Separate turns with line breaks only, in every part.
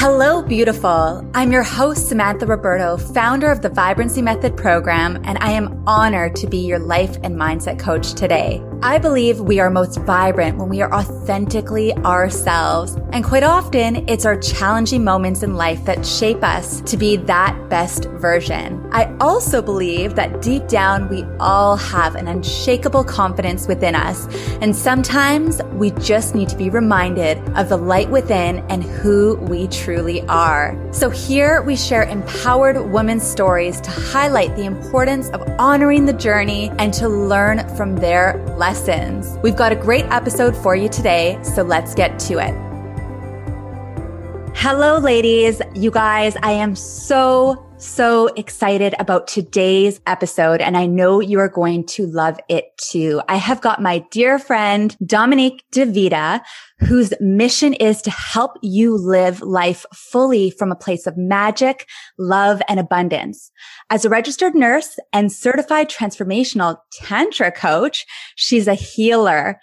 Hello, beautiful. I'm your host, Samantha Roberto, founder of the Vibrancy Method program, and I am honored to be your life and mindset coach today. I believe we are most vibrant when we are authentically ourselves. And quite often, it's our challenging moments in life that shape us to be that best version. I also believe that deep down, we all have an unshakable confidence within us. And sometimes we just need to be reminded of the light within and who we truly are. So here we share empowered women's stories to highlight the importance of honoring the journey and to learn from their lessons. We've got a great episode for you today, so let's get to it. Hello, ladies. You guys, I am so so excited about today's episode, and I know you are going to love it too. I have got my dear friend, Dominique DeVita, whose mission is to help you live life fully from a place of magic, love, and abundance. As a registered nurse and certified transformational tantra coach, she's a healer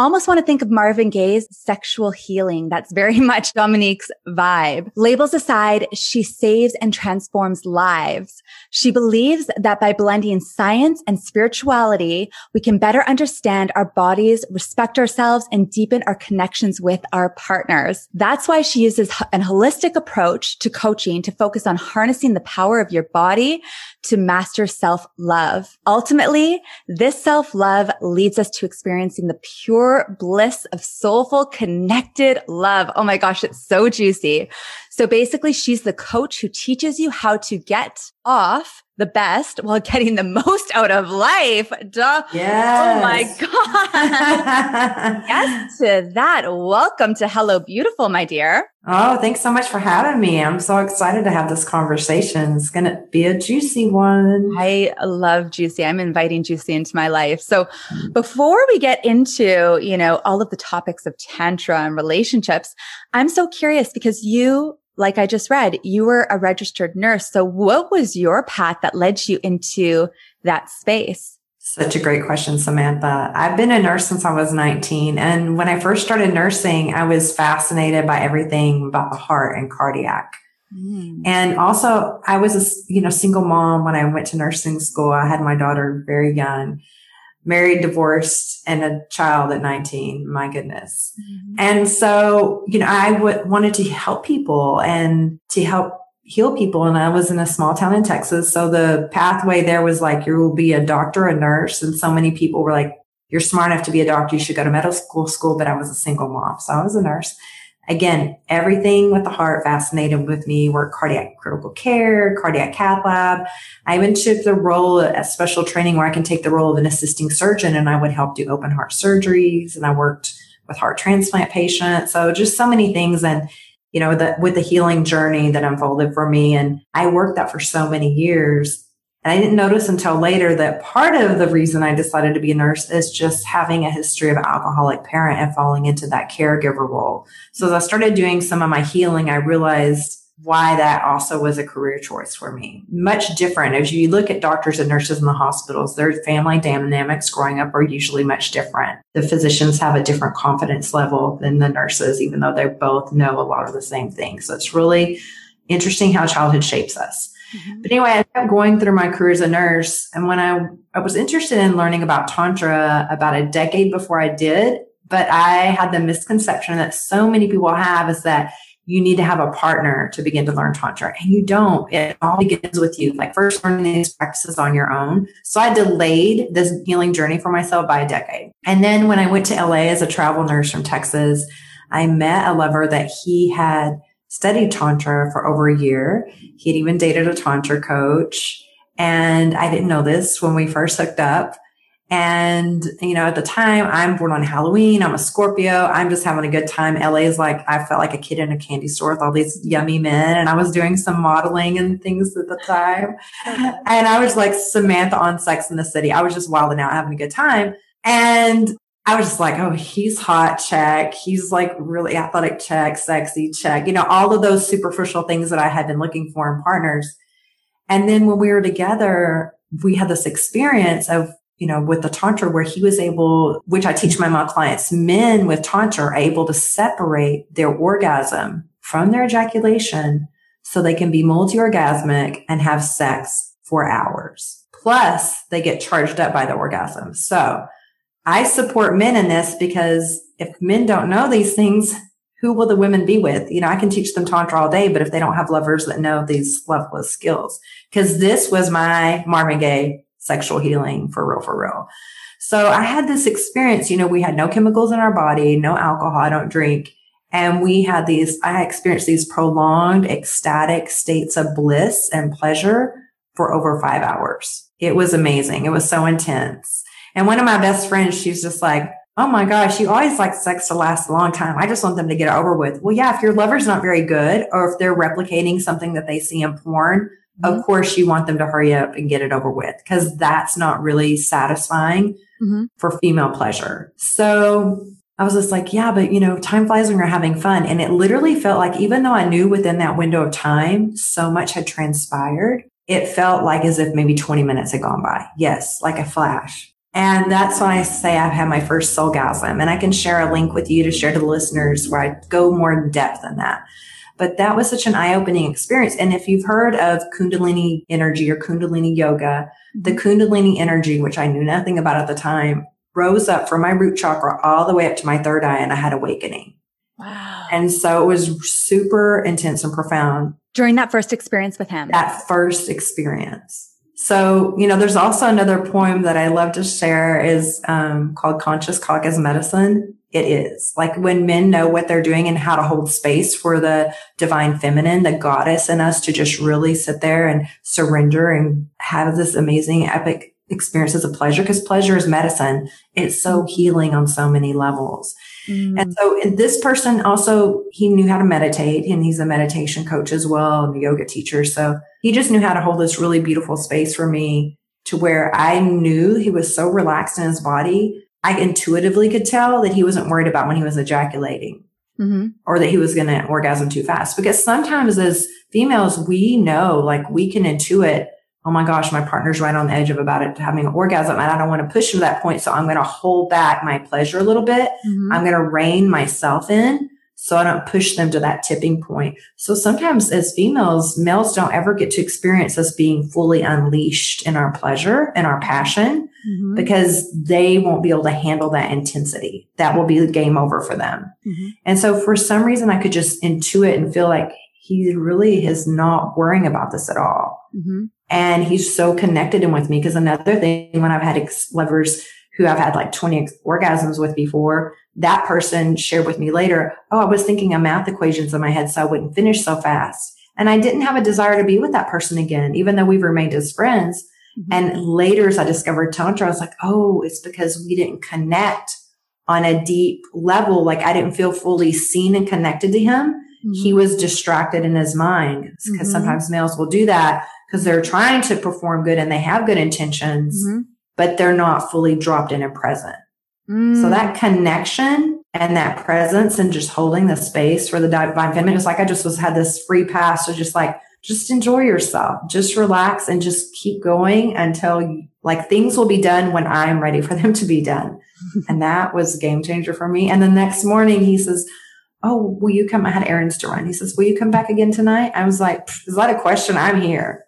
almost want to think of Marvin Gaye's sexual healing. That's very much Dominique's vibe. Labels aside, she saves and transforms lives. She believes that by blending science and spirituality, we can better understand our bodies, respect ourselves, and deepen our connections with our partners. That's why she uses an holistic approach to coaching to focus on harnessing the power of your body to master self-love. Ultimately, this self-love leads us to experiencing the pure bliss of soulful connected love. Oh my gosh, it's so juicy. So basically, she's the coach who teaches you how to get off the best while getting the most out of life. Duh.
Yes.
Oh my God. yes to that. Welcome to Hello Beautiful, my dear.
Oh, thanks so much for having me. I'm so excited to have this conversation. It's going to be a juicy one.
I love juicy. I'm inviting juicy into my life. So hmm. before we get into, you know, all of the topics of tantra and relationships, I'm so curious because you like I just read, you were a registered nurse. So what was your path that led you into that space?
Such a great question, Samantha. I've been a nurse since I was 19. And when I first started nursing, I was fascinated by everything about the heart and cardiac. Mm. And also I was a, you know, single mom when I went to nursing school. I had my daughter very young married, divorced, and a child at 19. My goodness. Mm-hmm. And so, you know, I w- wanted to help people and to help heal people. And I was in a small town in Texas. So the pathway there was like, you will be a doctor, a nurse. And so many people were like, you're smart enough to be a doctor. You should go to medical school. But I was a single mom. So I was a nurse. Again, everything with the heart fascinated with me. Work cardiac critical care, cardiac cath lab. I even took the role a special training where I can take the role of an assisting surgeon and I would help do open heart surgeries. And I worked with heart transplant patients. So just so many things. And, you know, the, with the healing journey that unfolded for me. And I worked that for so many years. And I didn't notice until later that part of the reason I decided to be a nurse is just having a history of an alcoholic parent and falling into that caregiver role. So as I started doing some of my healing, I realized why that also was a career choice for me. Much different. As you look at doctors and nurses in the hospitals, their family dynamics growing up are usually much different. The physicians have a different confidence level than the nurses, even though they both know a lot of the same things. So it's really interesting how childhood shapes us. Mm-hmm. But anyway, I kept going through my career as a nurse. And when I, I was interested in learning about Tantra about a decade before I did, but I had the misconception that so many people have is that you need to have a partner to begin to learn Tantra. And you don't. It all begins with you, like first learning these practices on your own. So I delayed this healing journey for myself by a decade. And then when I went to LA as a travel nurse from Texas, I met a lover that he had studied Tantra for over a year. He'd even dated a Tantra coach. And I didn't know this when we first hooked up. And, you know, at the time, I'm born on Halloween. I'm a Scorpio. I'm just having a good time. LA is like, I felt like a kid in a candy store with all these yummy men. And I was doing some modeling and things at the time. and I was like Samantha on Sex in the City. I was just wilding out, having a good time. And I was just like, oh, he's hot, check. He's like really athletic, check, sexy, check. You know, all of those superficial things that I had been looking for in partners. And then when we were together, we had this experience of, you know, with the Tantra where he was able, which I teach my mom clients, men with Tantra are able to separate their orgasm from their ejaculation so they can be multi-orgasmic and have sex for hours. Plus they get charged up by the orgasm. So I support men in this because if men don't know these things, who will the women be with? You know, I can teach them tantra all day, but if they don't have lovers that know these level of skills, because this was my Marvin Gaye sexual healing for real, for real. So I had this experience, you know, we had no chemicals in our body, no alcohol, I don't drink. And we had these, I experienced these prolonged ecstatic states of bliss and pleasure for over five hours. It was amazing. It was so intense. And one of my best friends, she's just like, Oh my gosh, you always like sex to last a long time. I just want them to get it over with. Well, yeah, if your lover's not very good or if they're replicating something that they see in porn, mm-hmm. of course you want them to hurry up and get it over with because that's not really satisfying mm-hmm. for female pleasure. So I was just like, yeah, but you know, time flies when you're having fun. And it literally felt like, even though I knew within that window of time, so much had transpired, it felt like as if maybe 20 minutes had gone by. Yes, like a flash. And that's when I say I've had my first soulgasm. And I can share a link with you to share to the listeners where I go more in depth than that. But that was such an eye opening experience. And if you've heard of Kundalini energy or Kundalini yoga, the mm-hmm. Kundalini energy, which I knew nothing about at the time, rose up from my root chakra all the way up to my third eye and I had awakening. Wow. And so it was super intense and profound.
During that first experience with him.
That first experience. So, you know, there's also another poem that I love to share is um, called Conscious Cock as Medicine. It is like when men know what they're doing and how to hold space for the divine feminine, the goddess in us to just really sit there and surrender and have this amazing epic experiences of pleasure because pleasure is medicine. It's so healing on so many levels. Mm. And so and this person also, he knew how to meditate and he's a meditation coach as well and a yoga teacher. So he just knew how to hold this really beautiful space for me to where I knew he was so relaxed in his body. I intuitively could tell that he wasn't worried about when he was ejaculating. Mm-hmm. Or that he was going to orgasm too fast. Because sometimes as females, we know, like we can intuit oh my gosh, my partner's right on the edge of about it having an orgasm and I don't want to push him to that point. So I'm going to hold back my pleasure a little bit. Mm-hmm. I'm going to rein myself in so I don't push them to that tipping point. So sometimes as females, males don't ever get to experience us being fully unleashed in our pleasure and our passion mm-hmm. because they won't be able to handle that intensity. That will be the game over for them. Mm-hmm. And so for some reason, I could just intuit and feel like he really is not worrying about this at all. Mm-hmm. And he's so connected in with me because another thing when I've had ex- lovers who I've had like 20 orgasms with before, that person shared with me later, Oh, I was thinking of math equations in my head so I wouldn't finish so fast. And I didn't have a desire to be with that person again, even though we've remained as friends. Mm-hmm. And later as I discovered Tantra, I was like, Oh, it's because we didn't connect on a deep level. Like I didn't feel fully seen and connected to him. Mm-hmm. He was distracted in his mind because mm-hmm. sometimes males will do that because they're trying to perform good and they have good intentions, mm-hmm. but they're not fully dropped in and present. Mm. So that connection and that presence and just holding the space for the divine feminine, it's like I just was had this free pass to just like, just enjoy yourself, just relax and just keep going until like things will be done when I'm ready for them to be done. and that was a game changer for me. And the next morning he says, Oh, will you come? I had errands to run. He says, Will you come back again tonight? I was like, Is that a question? I'm here.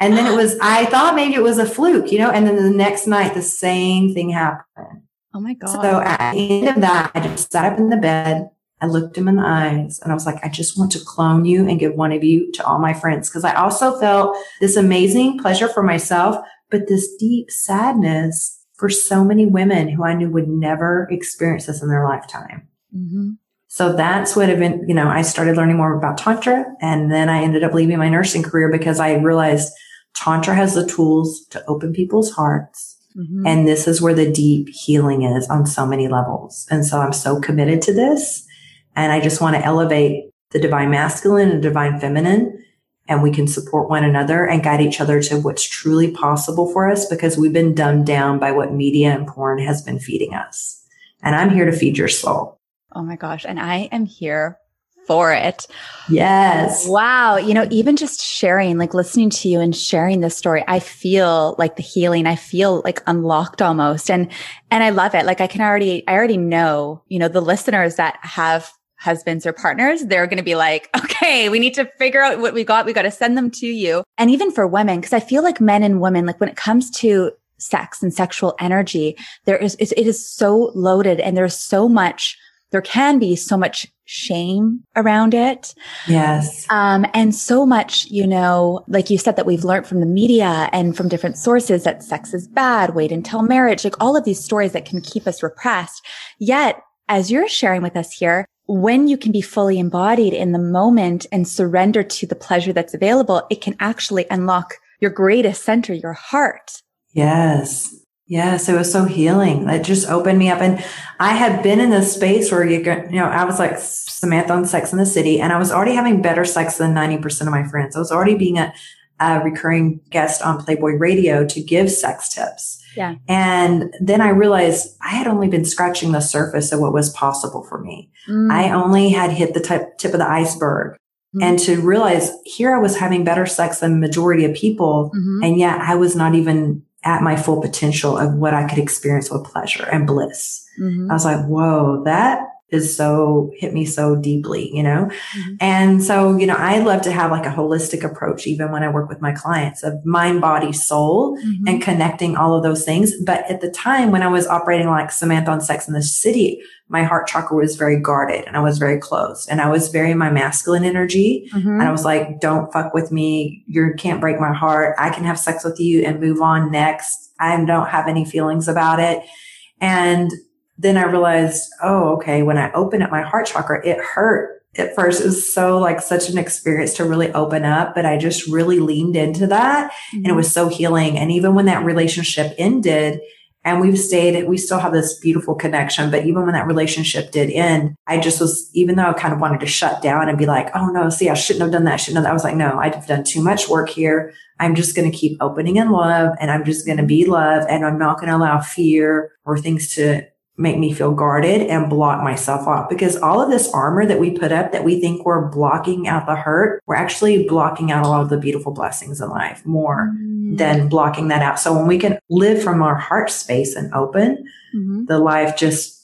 And then it was, I thought maybe it was a fluke, you know, and then the next night, the same thing happened.
Oh my God.
So at the end of that, I just sat up in the bed. I looked him in the eyes and I was like, I just want to clone you and give one of you to all my friends. Cause I also felt this amazing pleasure for myself, but this deep sadness for so many women who I knew would never experience this in their lifetime. Mm-hmm. So that's what, been, you know, I started learning more about Tantra and then I ended up leaving my nursing career because I realized Tantra has the tools to open people's hearts. Mm-hmm. And this is where the deep healing is on so many levels. And so I'm so committed to this. And I just want to elevate the divine masculine and divine feminine. And we can support one another and guide each other to what's truly possible for us because we've been dumbed down by what media and porn has been feeding us. And I'm here to feed your soul.
Oh my gosh. And I am here for it.
Yes.
Wow. You know, even just sharing, like listening to you and sharing this story, I feel like the healing, I feel like unlocked almost. And, and I love it. Like I can already, I already know, you know, the listeners that have husbands or partners, they're going to be like, okay, we need to figure out what we got. We got to send them to you. And even for women, because I feel like men and women, like when it comes to sex and sexual energy, there is, it is so loaded and there's so much, there can be so much shame around it.
Yes.
Um, and so much, you know, like you said, that we've learned from the media and from different sources that sex is bad, wait until marriage, like all of these stories that can keep us repressed. Yet, as you're sharing with us here, when you can be fully embodied in the moment and surrender to the pleasure that's available, it can actually unlock your greatest center, your heart.
Yes. Yes, it was so healing. It just opened me up. And I had been in this space where you, you know, I was like Samantha on Sex in the City, and I was already having better sex than 90% of my friends. I was already being a, a recurring guest on Playboy Radio to give sex tips.
Yeah.
And then I realized I had only been scratching the surface of what was possible for me. Mm. I only had hit the tip, tip of the iceberg. Mm-hmm. And to realize here I was having better sex than the majority of people. Mm-hmm. And yet I was not even at my full potential of what I could experience with pleasure and bliss. Mm-hmm. I was like, whoa, that is so hit me so deeply, you know? Mm-hmm. And so, you know, I love to have like a holistic approach, even when I work with my clients of mind, body, soul mm-hmm. and connecting all of those things. But at the time when I was operating like Samantha on Sex in the City, my heart chakra was very guarded and I was very closed and I was very my masculine energy. Mm-hmm. And I was like, don't fuck with me. You can't break my heart. I can have sex with you and move on next. I don't have any feelings about it. And then I realized, oh, okay, when I opened up my heart chakra, it hurt at first. It was so like such an experience to really open up, but I just really leaned into that mm-hmm. and it mm-hmm. was so healing. And even when that relationship ended, and we've stayed, we still have this beautiful connection. But even when that relationship did end, I just was, even though I kind of wanted to shut down and be like, oh no, see, I shouldn't have done that. I shouldn't have. I was like, no, I've done too much work here. I'm just going to keep opening in love and I'm just going to be love and I'm not going to allow fear or things to make me feel guarded and block myself off because all of this armor that we put up that we think we're blocking out the hurt, we're actually blocking out a lot of the beautiful blessings in life more mm-hmm. than blocking that out. So when we can live from our heart space and open, mm-hmm. the life just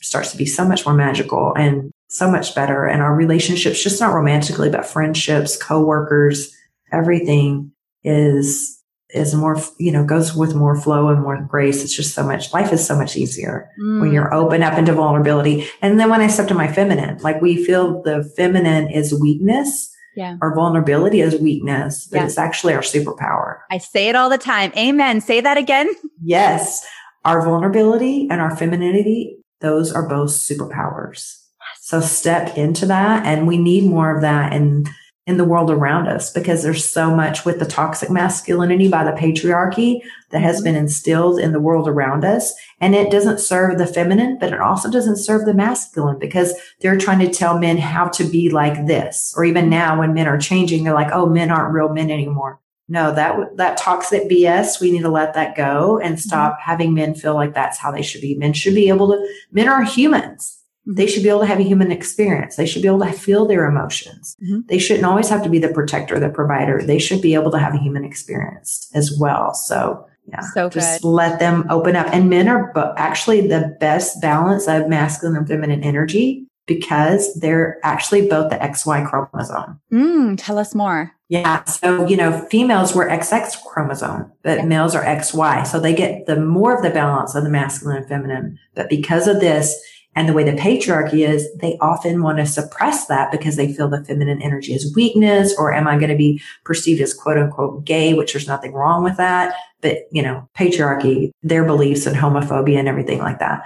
starts to be so much more magical and so much better. And our relationships, just not romantically, but friendships, coworkers, everything is is more, you know, goes with more flow and more grace. It's just so much, life is so much easier mm. when you're open up into vulnerability. And then when I step to my feminine, like we feel the feminine is weakness.
Yeah.
Our vulnerability is weakness, but yeah. it's actually our superpower.
I say it all the time. Amen. Say that again.
Yes. Our vulnerability and our femininity, those are both superpowers. So step into that and we need more of that. And in the world around us because there's so much with the toxic masculinity by the patriarchy that has been instilled in the world around us. And it doesn't serve the feminine, but it also doesn't serve the masculine because they're trying to tell men how to be like this. Or even now when men are changing, they're like, oh, men aren't real men anymore. No, that, that toxic BS, we need to let that go and stop mm-hmm. having men feel like that's how they should be. Men should be able to, men are humans they should be able to have a human experience. They should be able to feel their emotions. Mm-hmm. They shouldn't always have to be the protector, the provider. They should be able to have a human experience as well. So yeah,
so
just let them open up. And men are actually the best balance of masculine and feminine energy because they're actually both the XY chromosome.
Mm, tell us more.
Yeah. So, you know, females were XX chromosome, but yeah. males are XY. So they get the more of the balance of the masculine and feminine. But because of this, and the way the patriarchy is, they often want to suppress that because they feel the feminine energy is weakness or am I going to be perceived as quote unquote gay, which there's nothing wrong with that. But, you know, patriarchy, their beliefs and homophobia and everything like that,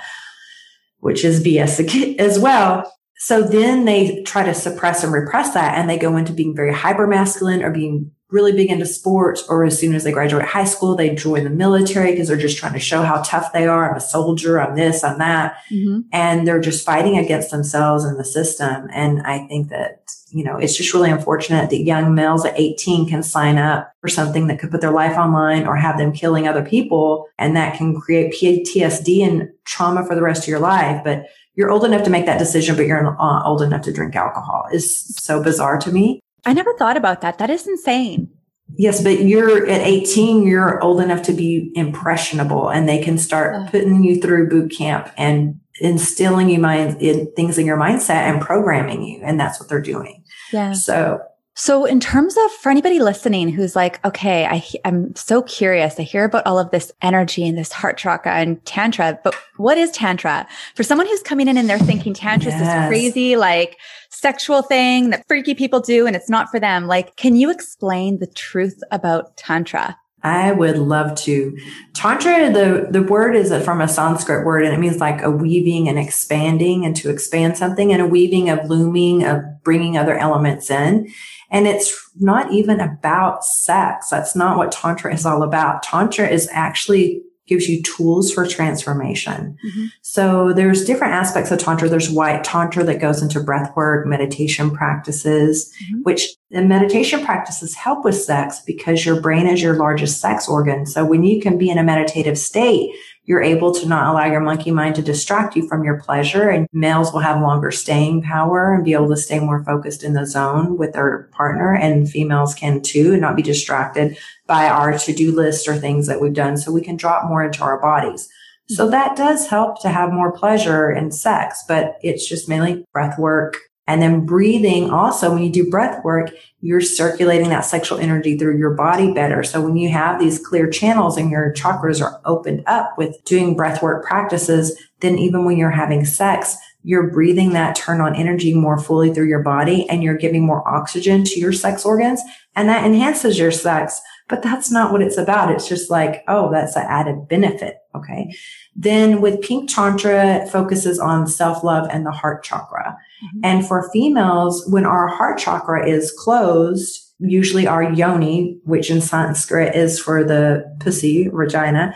which is BS as well. So then they try to suppress and repress that and they go into being very hyper masculine or being really big into sports or as soon as they graduate high school, they join the military because they're just trying to show how tough they are. I'm a soldier. I'm this, I'm that. Mm-hmm. And they're just fighting against themselves and the system. And I think that, you know, it's just really unfortunate that young males at 18 can sign up for something that could put their life online or have them killing other people. And that can create PTSD and trauma for the rest of your life. But you're old enough to make that decision, but you're not old enough to drink alcohol is so bizarre to me.
I never thought about that. That is insane.
Yes, but you're at 18, you're old enough to be impressionable and they can start putting you through boot camp and instilling you mind in things in your mindset and programming you. And that's what they're doing.
Yeah.
So
so, in terms of for anybody listening who's like, okay, I, I'm so curious. I hear about all of this energy and this heart chakra and tantra, but what is tantra? For someone who's coming in and they're thinking tantra is yes. this crazy, like sexual thing that freaky people do and it's not for them. Like, can you explain the truth about tantra?
I would love to. Tantra, the, the word is from a Sanskrit word and it means like a weaving and expanding and to expand something and a weaving of looming, of bringing other elements in. And it's not even about sex. That's not what Tantra is all about. Tantra is actually gives you tools for transformation. Mm-hmm. So there's different aspects of Tantra. There's white Tantra that goes into breath work, meditation practices, mm-hmm. which the meditation practices help with sex because your brain is your largest sex organ. So when you can be in a meditative state, you're able to not allow your monkey mind to distract you from your pleasure and males will have longer staying power and be able to stay more focused in the zone with their partner and females can too and not be distracted by our to-do list or things that we've done so we can drop more into our bodies. So that does help to have more pleasure in sex, but it's just mainly breath work, and then breathing also, when you do breath work, you're circulating that sexual energy through your body better. So when you have these clear channels and your chakras are opened up with doing breath work practices, then even when you're having sex, you're breathing that turn on energy more fully through your body and you're giving more oxygen to your sex organs and that enhances your sex. But that's not what it's about. It's just like, oh, that's an added benefit. Okay. Then with pink tantra, it focuses on self love and the heart chakra. Mm-hmm. And for females, when our heart chakra is closed, usually our yoni, which in Sanskrit is for the pussy, vagina,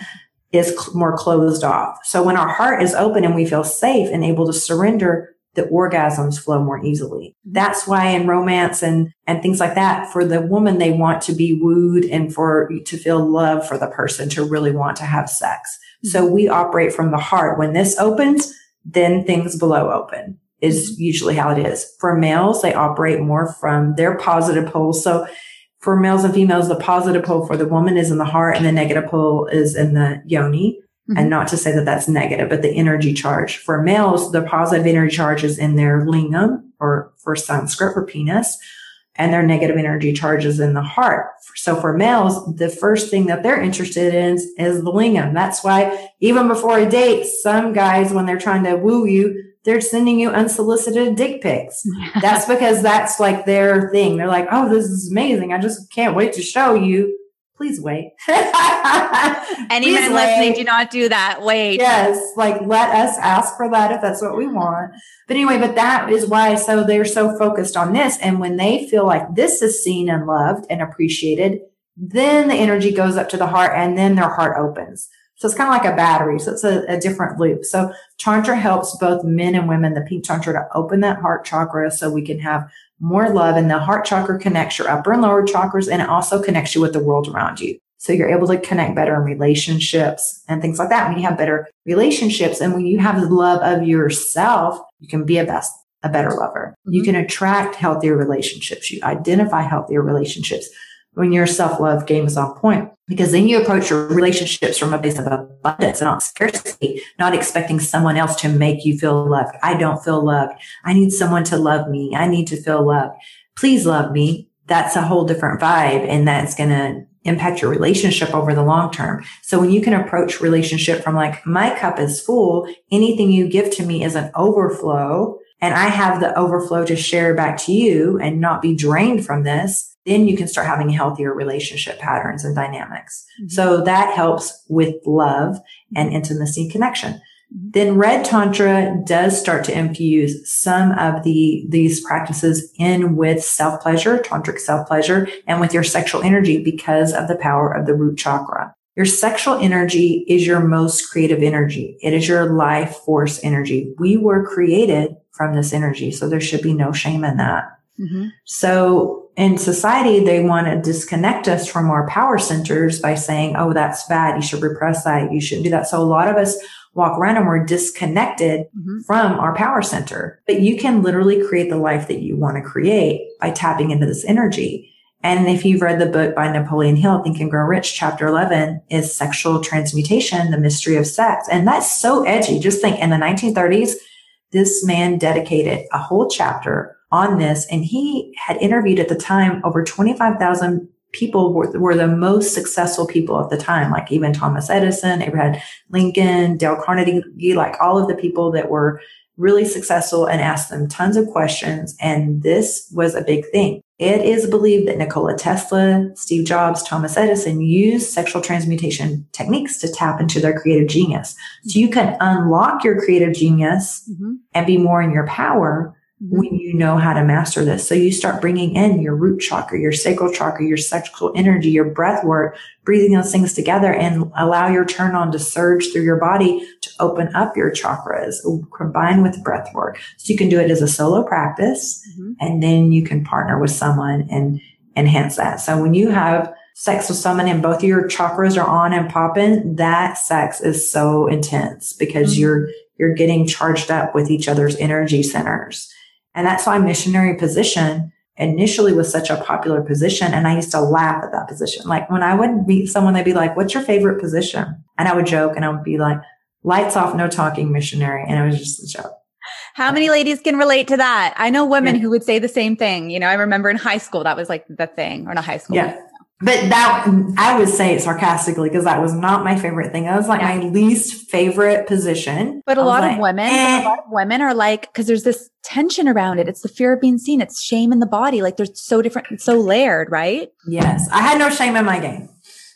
is cl- more closed off. So when our heart is open and we feel safe and able to surrender, the orgasms flow more easily. That's why in romance and, and things like that, for the woman, they want to be wooed and for to feel love for the person to really want to have sex. Mm-hmm. So we operate from the heart. When this opens, then things below open is mm-hmm. usually how it is. For males, they operate more from their positive pole. So for males and females, the positive pole for the woman is in the heart and the negative pole is in the yoni. Mm-hmm. And not to say that that's negative, but the energy charge for males, the positive energy charge is in their lingam or for Sanskrit for penis and their negative energy charges in the heart. So for males, the first thing that they're interested in is, is the lingam. That's why even before a date, some guys, when they're trying to woo you, they're sending you unsolicited dick pics. that's because that's like their thing. They're like, Oh, this is amazing. I just can't wait to show you please wait.
Any men listening, do not do that. Wait.
Yes. Like let us ask for that if that's what we want. But anyway, but that is why so they're so focused on this. And when they feel like this is seen and loved and appreciated, then the energy goes up to the heart and then their heart opens. So it's kind of like a battery. So it's a, a different loop. So Tantra helps both men and women, the pink Tantra to open that heart chakra so we can have more love. And the heart chakra connects your upper and lower chakras and it also connects you with the world around you. So you're able to connect better in relationships and things like that. When you have better relationships and when you have the love of yourself, you can be a best, a better lover. Mm-hmm. You can attract healthier relationships. You identify healthier relationships when your self-love game is on point because then you approach your relationships from a place of abundance and not scarcity, not expecting someone else to make you feel loved. I don't feel loved. I need someone to love me. I need to feel loved. Please love me. That's a whole different vibe and that's going to impact your relationship over the long term. So when you can approach relationship from like, my cup is full. Anything you give to me is an overflow and I have the overflow to share back to you and not be drained from this then you can start having healthier relationship patterns and dynamics. Mm-hmm. So that helps with love and intimacy connection. Mm-hmm. Then red tantra does start to infuse some of the, these practices in with self pleasure, tantric self pleasure and with your sexual energy because of the power of the root chakra. Your sexual energy is your most creative energy. It is your life force energy. We were created from this energy. So there should be no shame in that. Mm-hmm. So in society, they want to disconnect us from our power centers by saying, Oh, that's bad. You should repress that. You shouldn't do that. So a lot of us walk around and we're disconnected mm-hmm. from our power center, but you can literally create the life that you want to create by tapping into this energy. And if you've read the book by Napoleon Hill, Think and Grow Rich, chapter 11 is sexual transmutation, the mystery of sex. And that's so edgy. Just think in the 1930s, this man dedicated a whole chapter on this. And he had interviewed at the time over 25,000 people were, were the most successful people at the time, like even Thomas Edison, Abraham Lincoln, Dale Carnegie, like all of the people that were really successful and asked them tons of questions. And this was a big thing. It is believed that Nikola Tesla, Steve Jobs, Thomas Edison used sexual transmutation techniques to tap into their creative genius. So you can unlock your creative genius mm-hmm. and be more in your power Mm-hmm. when you know how to master this. So you start bringing in your root chakra, your sacral chakra, your sexual energy, your breath work, breathing those things together and allow your turn on to surge through your body open up your chakras combined with breath work. So you can do it as a solo practice mm-hmm. and then you can partner with someone and enhance that. So when you have sex with someone and both of your chakras are on and popping, that sex is so intense because mm-hmm. you're, you're getting charged up with each other's energy centers. And that's why missionary position initially was such a popular position. And I used to laugh at that position. Like when I would meet someone, they'd be like, what's your favorite position? And I would joke and I would be like, lights off, no talking missionary. And it was just a joke.
How many ladies can relate to that? I know women yeah. who would say the same thing. You know, I remember in high school, that was like the thing or not high school.
Yeah but that I would say it sarcastically because that was not my favorite thing. That was like yeah. my least favorite position.
But a lot like, of women, eh. a lot of women are like, because there's this tension around it. It's the fear of being seen. It's shame in the body. Like there's so different, it's so layered, right?
Yes, I had no shame in my game.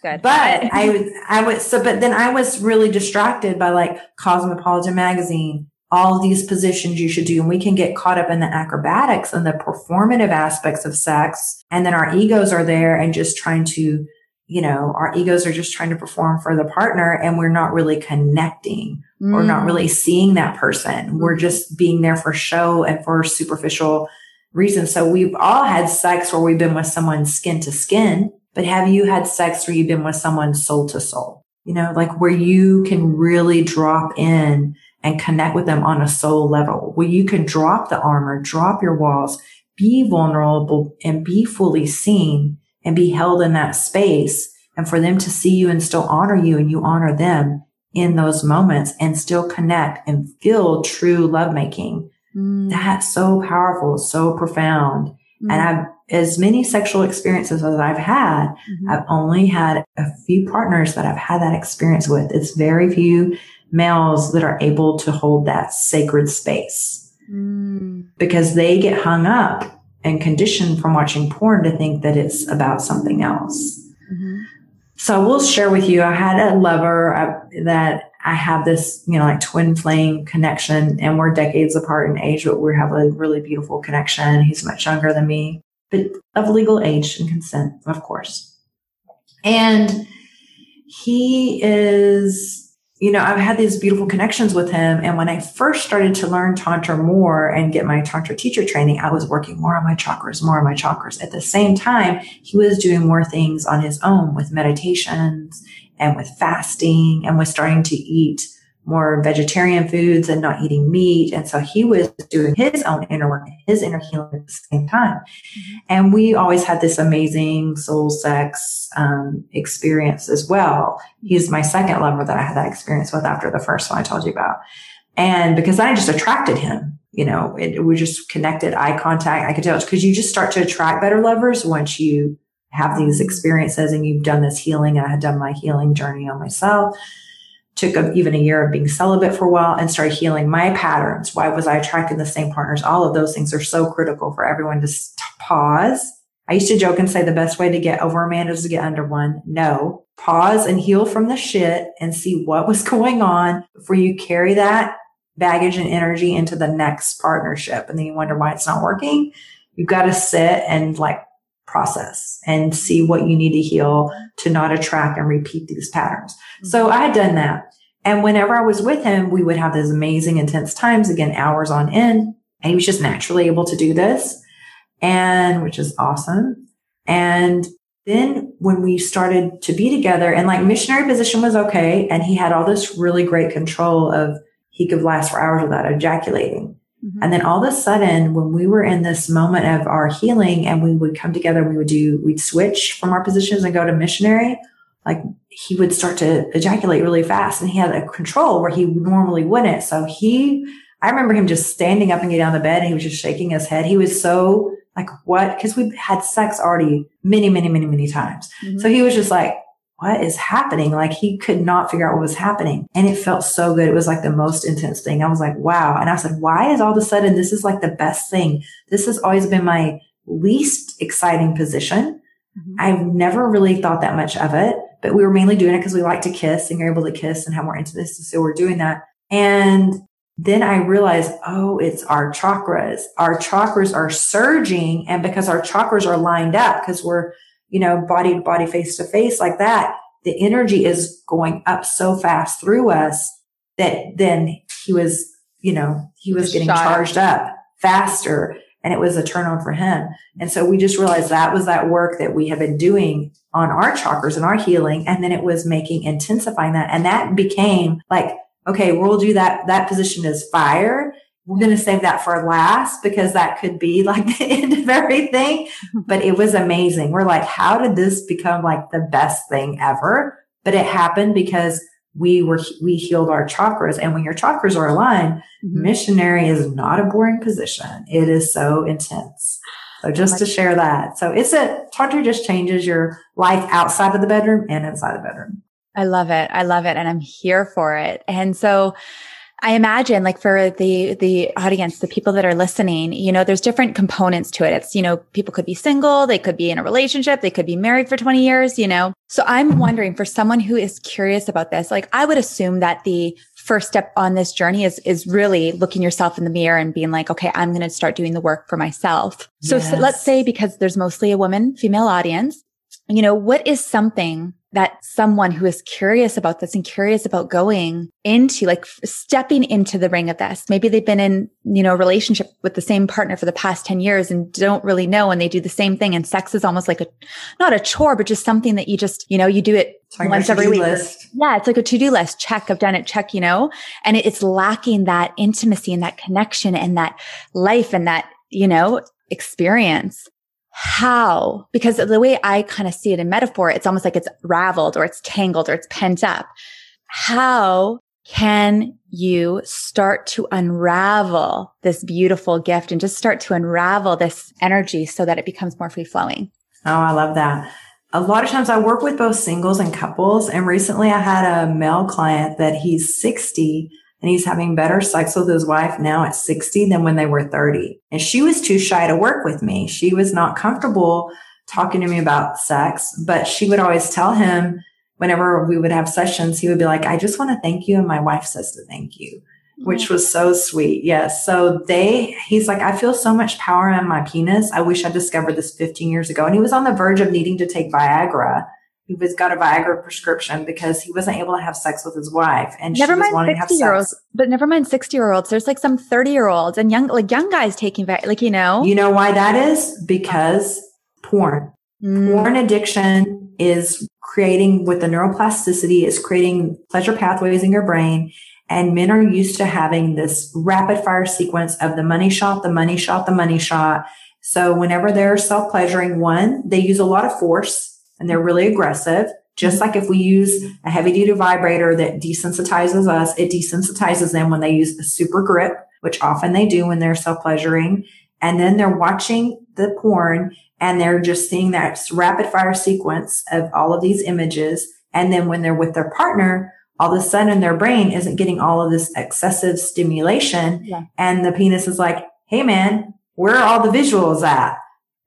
Good. But I would, I would, so, but then I was really distracted by like Cosmopolitan magazine, all of these positions you should do. And we can get caught up in the acrobatics and the performative aspects of sex. And then our egos are there and just trying to, you know, our egos are just trying to perform for the partner and we're not really connecting. Mm. We're not really seeing that person. We're just being there for show and for superficial reasons. So we've all had sex where we've been with someone skin to skin, but have you had sex where you've been with someone soul to soul? You know, like where you can really drop in and connect with them on a soul level where you can drop the armor, drop your walls, be vulnerable and be fully seen and be held in that space and for them to see you and still honor you and you honor them in those moments and still connect and feel true lovemaking. Mm. That's so powerful, so profound. Mm. And I've, as many sexual experiences as I've had, mm-hmm. I've only had a few partners that I've had that experience with. It's very few males that are able to hold that sacred space mm. because they get hung up and conditioned from watching porn to think that it's about something else. Mm-hmm. So I will share with you, I had a lover uh, that I have this, you know, like twin flame connection and we're decades apart in age, but we have a really beautiful connection. He's much younger than me, but of legal age and consent, of course. And he is you know, I've had these beautiful connections with him. And when I first started to learn Tantra more and get my Tantra teacher training, I was working more on my chakras, more on my chakras. At the same time, he was doing more things on his own with meditations and with fasting and with starting to eat more vegetarian foods and not eating meat. And so he was doing his own inner work, his inner healing at the same time. Mm-hmm. And we always had this amazing soul sex um, experience as well. He's my second lover that I had that experience with after the first one I told you about. And because I just attracted him, you know, it, we just connected eye contact. I could tell because you just start to attract better lovers once you have these experiences and you've done this healing. And I had done my healing journey on myself took a, even a year of being celibate for a while and started healing my patterns. Why was I attracting the same partners? All of those things are so critical for everyone to pause. I used to joke and say the best way to get over a man is to get under one. No, pause and heal from the shit and see what was going on before you carry that baggage and energy into the next partnership. And then you wonder why it's not working. You've got to sit and like process and see what you need to heal to not attract and repeat these patterns. Mm-hmm. So I had done that. And whenever I was with him, we would have these amazing intense times, again, hours on end. And he was just naturally able to do this and which is awesome. And then when we started to be together and like missionary position was okay. And he had all this really great control of he could last for hours without ejaculating. Mm-hmm. And then all of a sudden, when we were in this moment of our healing and we would come together, we would do, we'd switch from our positions and go to missionary, like he would start to ejaculate really fast and he had a control where he normally wouldn't. So he, I remember him just standing up and getting on the bed and he was just shaking his head. He was so like, what? Cause we had sex already many, many, many, many times. Mm-hmm. So he was just like, what is happening? Like he could not figure out what was happening. And it felt so good. It was like the most intense thing. I was like, wow. And I said, why is all of a sudden this is like the best thing? This has always been my least exciting position. Mm-hmm. I've never really thought that much of it, but we were mainly doing it because we like to kiss and you're able to kiss and have more intimacy. So we're doing that. And then I realized, oh, it's our chakras. Our chakras are surging. And because our chakras are lined up, because we're, you know, body to body, face to face like that, the energy is going up so fast through us that then he was, you know, he was getting charged up faster and it was a turn on for him. And so we just realized that was that work that we have been doing on our chakras and our healing. And then it was making intensifying that. And that became like, okay, we'll do that. That position is fire. We're going to save that for last because that could be like the end of everything. But it was amazing. We're like, how did this become like the best thing ever? But it happened because we were we healed our chakras. And when your chakras are aligned mm-hmm. missionary is not a boring position. It is so intense. So just to share that. So it's a tantra just changes your life outside of the bedroom and inside the bedroom.
I love it. I love it. And i'm here for it. And so I imagine like for the, the audience, the people that are listening, you know, there's different components to it. It's, you know, people could be single. They could be in a relationship. They could be married for 20 years, you know? So I'm wondering for someone who is curious about this, like I would assume that the first step on this journey is, is really looking yourself in the mirror and being like, okay, I'm going to start doing the work for myself. So, yes. so let's say because there's mostly a woman, female audience, you know, what is something that someone who is curious about this and curious about going into like stepping into the ring of this. Maybe they've been in, you know, relationship with the same partner for the past 10 years and don't really know and they do the same thing. And sex is almost like a, not a chore, but just something that you just, you know, you do it once every week. List. Yeah. It's like a to-do list. Check. I've done it. Check, you know, and it's lacking that intimacy and that connection and that life and that, you know, experience how, because the way I kind of see it in metaphor, it's almost like it's raveled or it's tangled or it's pent up. How can you start to unravel this beautiful gift and just start to unravel this energy so that it becomes more free flowing?
Oh, I love that. A lot of times I work with both singles and couples. And recently I had a male client that he's 60 and he's having better sex with his wife now at 60 than when they were 30. And she was too shy to work with me. She was not comfortable talking to me about sex, but she would always tell him whenever we would have sessions, he would be like, I just want to thank you. And my wife says to thank you, which mm-hmm. was so sweet. Yes. So they, he's like, I feel so much power in my penis. I wish I discovered this 15 years ago. And he was on the verge of needing to take Viagra he was got a Viagra prescription because he wasn't able to have sex with his wife, and never she was wanting to have sex. Olds,
but never mind sixty year olds. There's like some thirty year olds and young like young guys taking like you know.
You know why that is? Because porn. Mm. Porn addiction is creating with the neuroplasticity is creating pleasure pathways in your brain. And men are used to having this rapid fire sequence of the money shot, the money shot, the money shot. So whenever they're self pleasuring, one, they use a lot of force and they're really aggressive. Just mm-hmm. like if we use a heavy duty vibrator that desensitizes us, it desensitizes them when they use the super grip, which often they do when they're self pleasuring. And then they're watching the porn and they're just seeing that rapid fire sequence of all of these images. And then when they're with their partner, all of a sudden their brain isn't getting all of this excessive stimulation. Yeah. And the penis is like, Hey man, where are all the visuals at?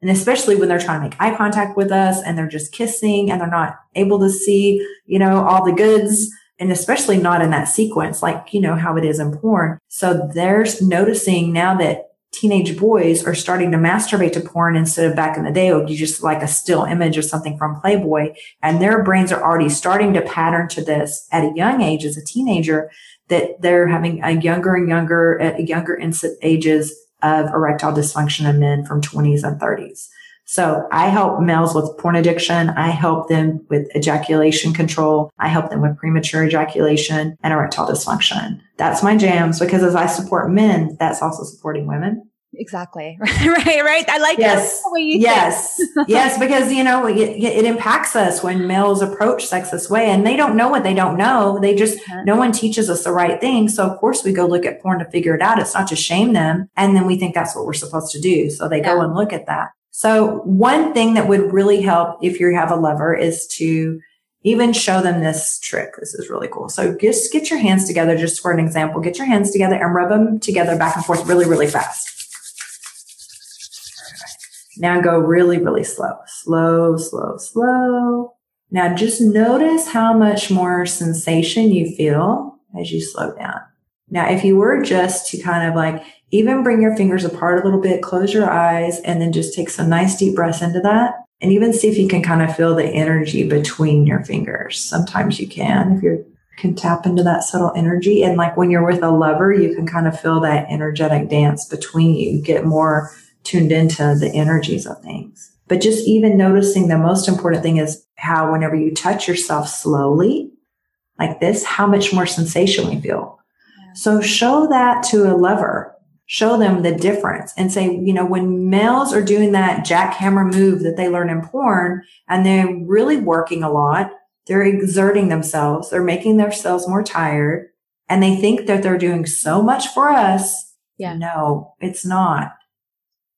And especially when they're trying to make eye contact with us and they're just kissing and they're not able to see, you know, all the goods and especially not in that sequence, like, you know, how it is in porn. So they're noticing now that teenage boys are starting to masturbate to porn instead of back in the day, it would be just like a still image of something from Playboy. And their brains are already starting to pattern to this at a young age as a teenager that they're having a younger and younger at younger ages of erectile dysfunction in men from 20s and 30s. So I help males with porn addiction. I help them with ejaculation control. I help them with premature ejaculation and erectile dysfunction. That's my jams because as I support men, that's also supporting women.
Exactly. right. Right. I like
yes. yes. yes. Because, you know, it, it, impacts us when males approach sex this way and they don't know what they don't know. They just, uh-huh. no one teaches us the right thing. So of course we go look at porn to figure it out. It's not to shame them. And then we think that's what we're supposed to do. So they yeah. go and look at that. So one thing that would really help if you have a lover is to even show them this trick. This is really cool. So just get your hands together, just for an example, get your hands together and rub them together back and forth really, really fast. Now go really, really slow, slow, slow, slow. Now just notice how much more sensation you feel as you slow down. Now, if you were just to kind of like even bring your fingers apart a little bit, close your eyes, and then just take some nice deep breaths into that. And even see if you can kind of feel the energy between your fingers. Sometimes you can, if you can tap into that subtle energy. And like when you're with a lover, you can kind of feel that energetic dance between you, get more tuned into the energies of things. But just even noticing the most important thing is how whenever you touch yourself slowly, like this, how much more sensation we feel. So show that to a lover. Show them the difference and say, you know, when males are doing that jackhammer move that they learn in porn and they're really working a lot, they're exerting themselves, they're making themselves more tired and they think that they're doing so much for us. Yeah. No, it's not.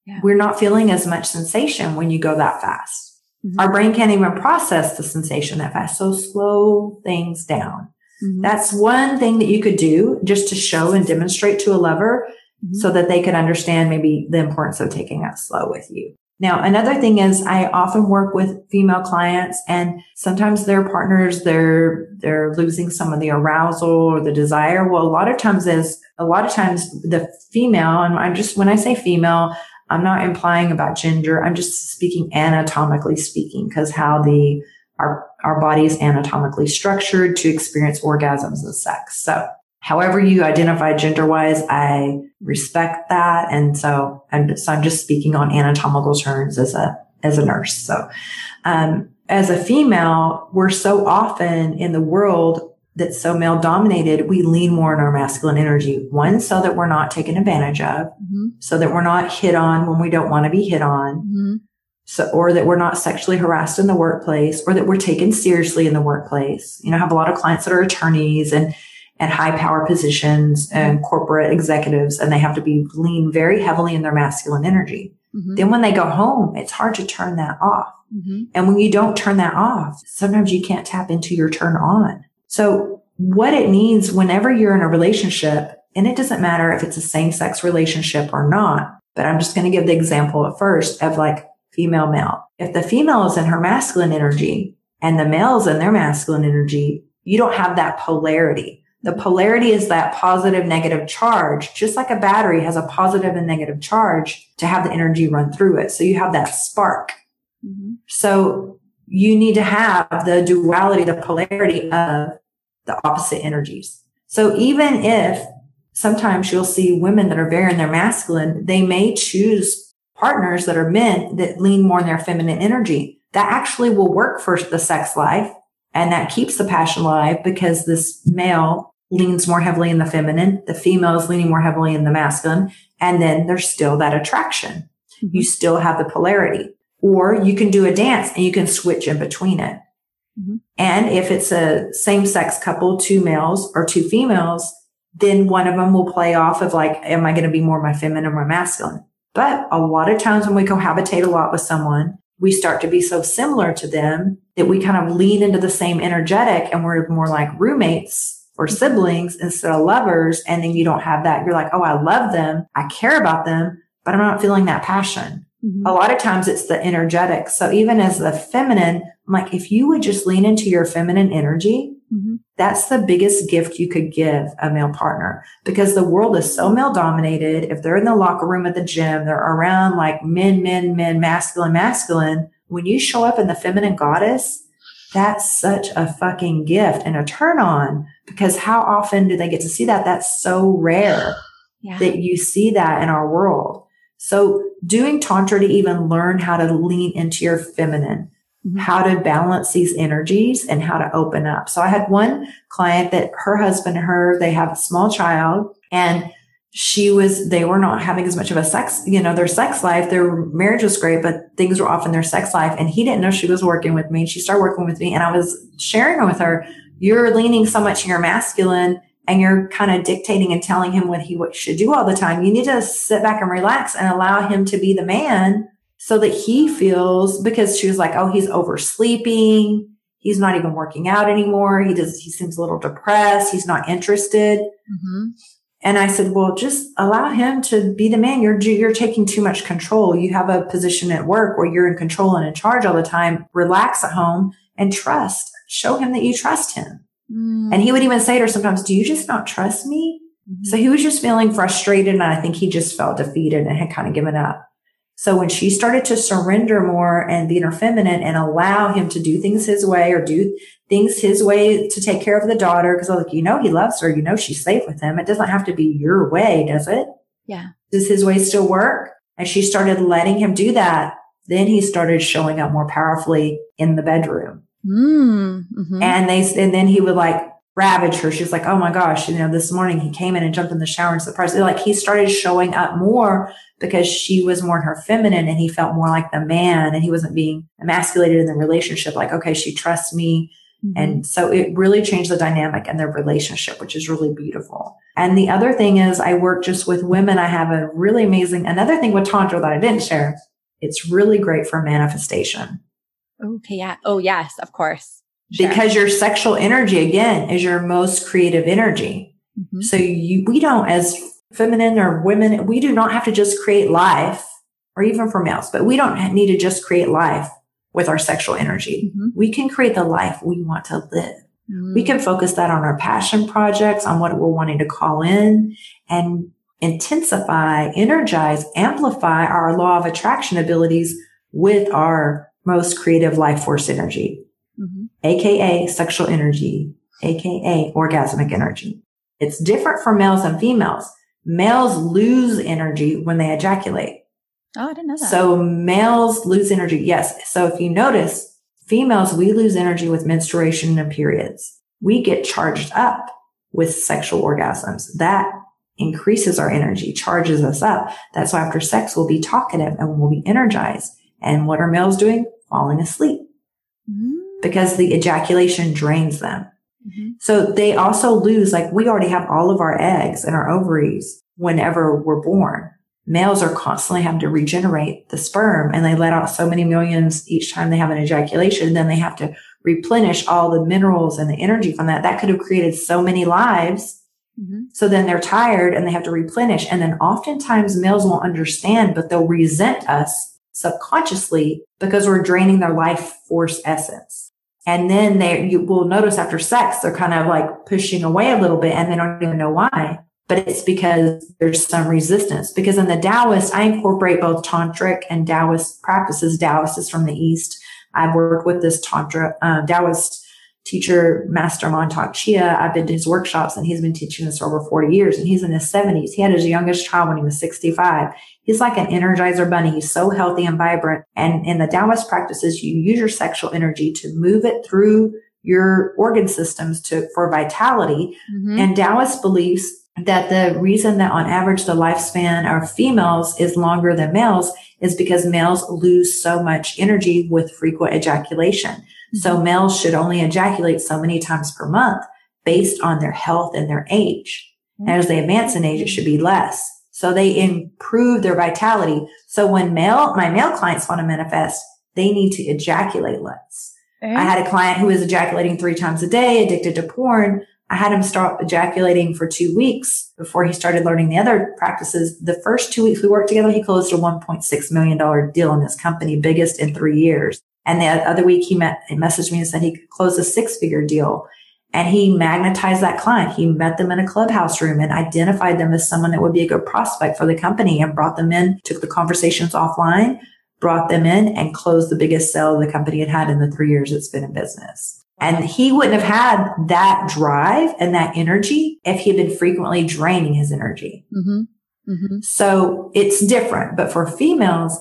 Yeah. We're not feeling as much sensation when you go that fast. Mm-hmm. Our brain can't even process the sensation that fast. So slow things down. Mm-hmm. That's one thing that you could do just to show and demonstrate to a lover mm-hmm. so that they could understand maybe the importance of taking it slow with you. Now, another thing is I often work with female clients and sometimes their partners, they're, they're losing some of the arousal or the desire. Well, a lot of times is a lot of times the female, and I'm just, when I say female, I'm not implying about gender. I'm just speaking anatomically speaking because how the our our body is anatomically structured to experience orgasms and sex. So however you identify gender wise, I respect that. And so and so I'm just speaking on anatomical terms as a as a nurse. So um, as a female, we're so often in the world that's so male dominated, we lean more in our masculine energy. One, so that we're not taken advantage of, mm-hmm. so that we're not hit on when we don't want to be hit on. Mm-hmm. So, or that we're not sexually harassed in the workplace or that we're taken seriously in the workplace. You know, I have a lot of clients that are attorneys and, and high power positions and corporate executives, and they have to be lean very heavily in their masculine energy. Mm-hmm. Then when they go home, it's hard to turn that off. Mm-hmm. And when you don't turn that off, sometimes you can't tap into your turn on. So what it means whenever you're in a relationship, and it doesn't matter if it's a same sex relationship or not, but I'm just going to give the example at first of like female male. If the female is in her masculine energy and the male's in their masculine energy, you don't have that polarity. The polarity is that positive negative charge, just like a battery has a positive and negative charge to have the energy run through it. So you have that spark. Mm-hmm. So you need to have the duality, the polarity of the opposite energies. So even if sometimes you'll see women that are very in their masculine, they may choose partners that are men that lean more in their feminine energy. That actually will work for the sex life and that keeps the passion alive because this male leans more heavily in the feminine. The female is leaning more heavily in the masculine. And then there's still that attraction. Mm-hmm. You still have the polarity. Or you can do a dance and you can switch in between it. Mm-hmm. And if it's a same sex couple, two males or two females, then one of them will play off of like, am I going to be more my feminine or my masculine? But a lot of times when we cohabitate a lot with someone, we start to be so similar to them that we kind of lean into the same energetic and we're more like roommates or mm-hmm. siblings instead of lovers. And then you don't have that. You're like, oh, I love them. I care about them, but I'm not feeling that passion. Mm-hmm. A lot of times it's the energetic. So even as the feminine, I'm like, if you would just lean into your feminine energy, mm-hmm. that's the biggest gift you could give a male partner because the world is so male dominated. If they're in the locker room at the gym, they're around like men, men, men, masculine, masculine. When you show up in the feminine goddess, that's such a fucking gift and a turn on because how often do they get to see that? That's so rare yeah. that you see that in our world. So doing Tantra to even learn how to lean into your feminine, mm-hmm. how to balance these energies and how to open up. So I had one client that her husband and her, they have a small child and she was, they were not having as much of a sex, you know, their sex life, their marriage was great, but things were off in their sex life. And he didn't know she was working with me. She started working with me and I was sharing with her, you're leaning so much in your masculine and you're kind of dictating and telling him what he should do all the time. You need to sit back and relax and allow him to be the man so that he feels because she was like, Oh, he's oversleeping. He's not even working out anymore. He does, he seems a little depressed. He's not interested. Mm-hmm. And I said, well, just allow him to be the man. You're, you're taking too much control. You have a position at work where you're in control and in charge all the time. Relax at home and trust. Show him that you trust him. Mm. And he would even say to her sometimes, do you just not trust me? Mm-hmm. So he was just feeling frustrated. And I think he just felt defeated and had kind of given up. So when she started to surrender more and be her feminine and allow him to do things his way or do things his way to take care of the daughter, because like, you know, he loves her, you know, she's safe with him. It doesn't have to be your way, does it?
Yeah.
Does his way still work? And she started letting him do that. Then he started showing up more powerfully in the bedroom. Mm, hmm And they, and then he would like ravage her. She's like, Oh my gosh, you know, this morning he came in and jumped in the shower and surprised. Like he started showing up more because she was more in her feminine and he felt more like the man and he wasn't being emasculated in the relationship. Like, okay, she trusts me. Mm-hmm. And so it really changed the dynamic in their relationship, which is really beautiful. And the other thing is I work just with women. I have a really amazing, another thing with Tantra that I didn't share. It's really great for manifestation.
Okay. Yeah. Oh, yes, of course.
Sure. Because your sexual energy again is your most creative energy. Mm-hmm. So you, we don't as feminine or women, we do not have to just create life or even for males, but we don't need to just create life with our sexual energy. Mm-hmm. We can create the life we want to live. Mm-hmm. We can focus that on our passion projects, on what we're wanting to call in and intensify, energize, amplify our law of attraction abilities with our most creative life force energy. Aka sexual energy, aka orgasmic energy. It's different for males and females. Males lose energy when they ejaculate.
Oh, I didn't know that.
So males lose energy. Yes. So if you notice, females, we lose energy with menstruation and periods. We get charged up with sexual orgasms. That increases our energy, charges us up. That's why after sex, we'll be talkative and we'll be energized. And what are males doing? Falling asleep mm-hmm. Because the ejaculation drains them. Mm-hmm. So they also lose, like we already have all of our eggs and our ovaries whenever we're born. Males are constantly having to regenerate the sperm and they let out so many millions each time they have an ejaculation. Then they have to replenish all the minerals and the energy from that. That could have created so many lives. Mm-hmm. So then they're tired and they have to replenish. And then oftentimes males won't understand, but they'll resent us subconsciously because we're draining their life force essence. And then they, you will notice after sex, they're kind of like pushing away a little bit and they don't even know why. But it's because there's some resistance. Because in the Taoist, I incorporate both tantric and Taoist practices. Taoist is from the East. I've worked with this tantra, uh, Taoist teacher, Master Mantak Chia. I've been to his workshops and he's been teaching this for over 40 years and he's in his 70s. He had his youngest child when he was 65. He's like an energizer bunny. He's so healthy and vibrant. And in the Taoist practices, you use your sexual energy to move it through your organ systems to, for vitality. Mm-hmm. And Taoist believes that the reason that on average the lifespan of females is longer than males is because males lose so much energy with frequent ejaculation. So mm-hmm. males should only ejaculate so many times per month based on their health and their age. And as they advance in age, it should be less. So they improve their vitality. So when male, my male clients want to manifest, they need to ejaculate less. I had a client who was ejaculating three times a day, addicted to porn. I had him start ejaculating for two weeks before he started learning the other practices. The first two weeks we worked together, he closed a $1.6 million deal in this company, biggest in three years. And the other week he met, he messaged me and said he could close a six figure deal. And he magnetized that client. He met them in a clubhouse room and identified them as someone that would be a good prospect for the company and brought them in, took the conversations offline, brought them in and closed the biggest sale the company had had in the three years it's been in business. And he wouldn't have had that drive and that energy if he had been frequently draining his energy. Mm-hmm. Mm-hmm. So it's different, but for females,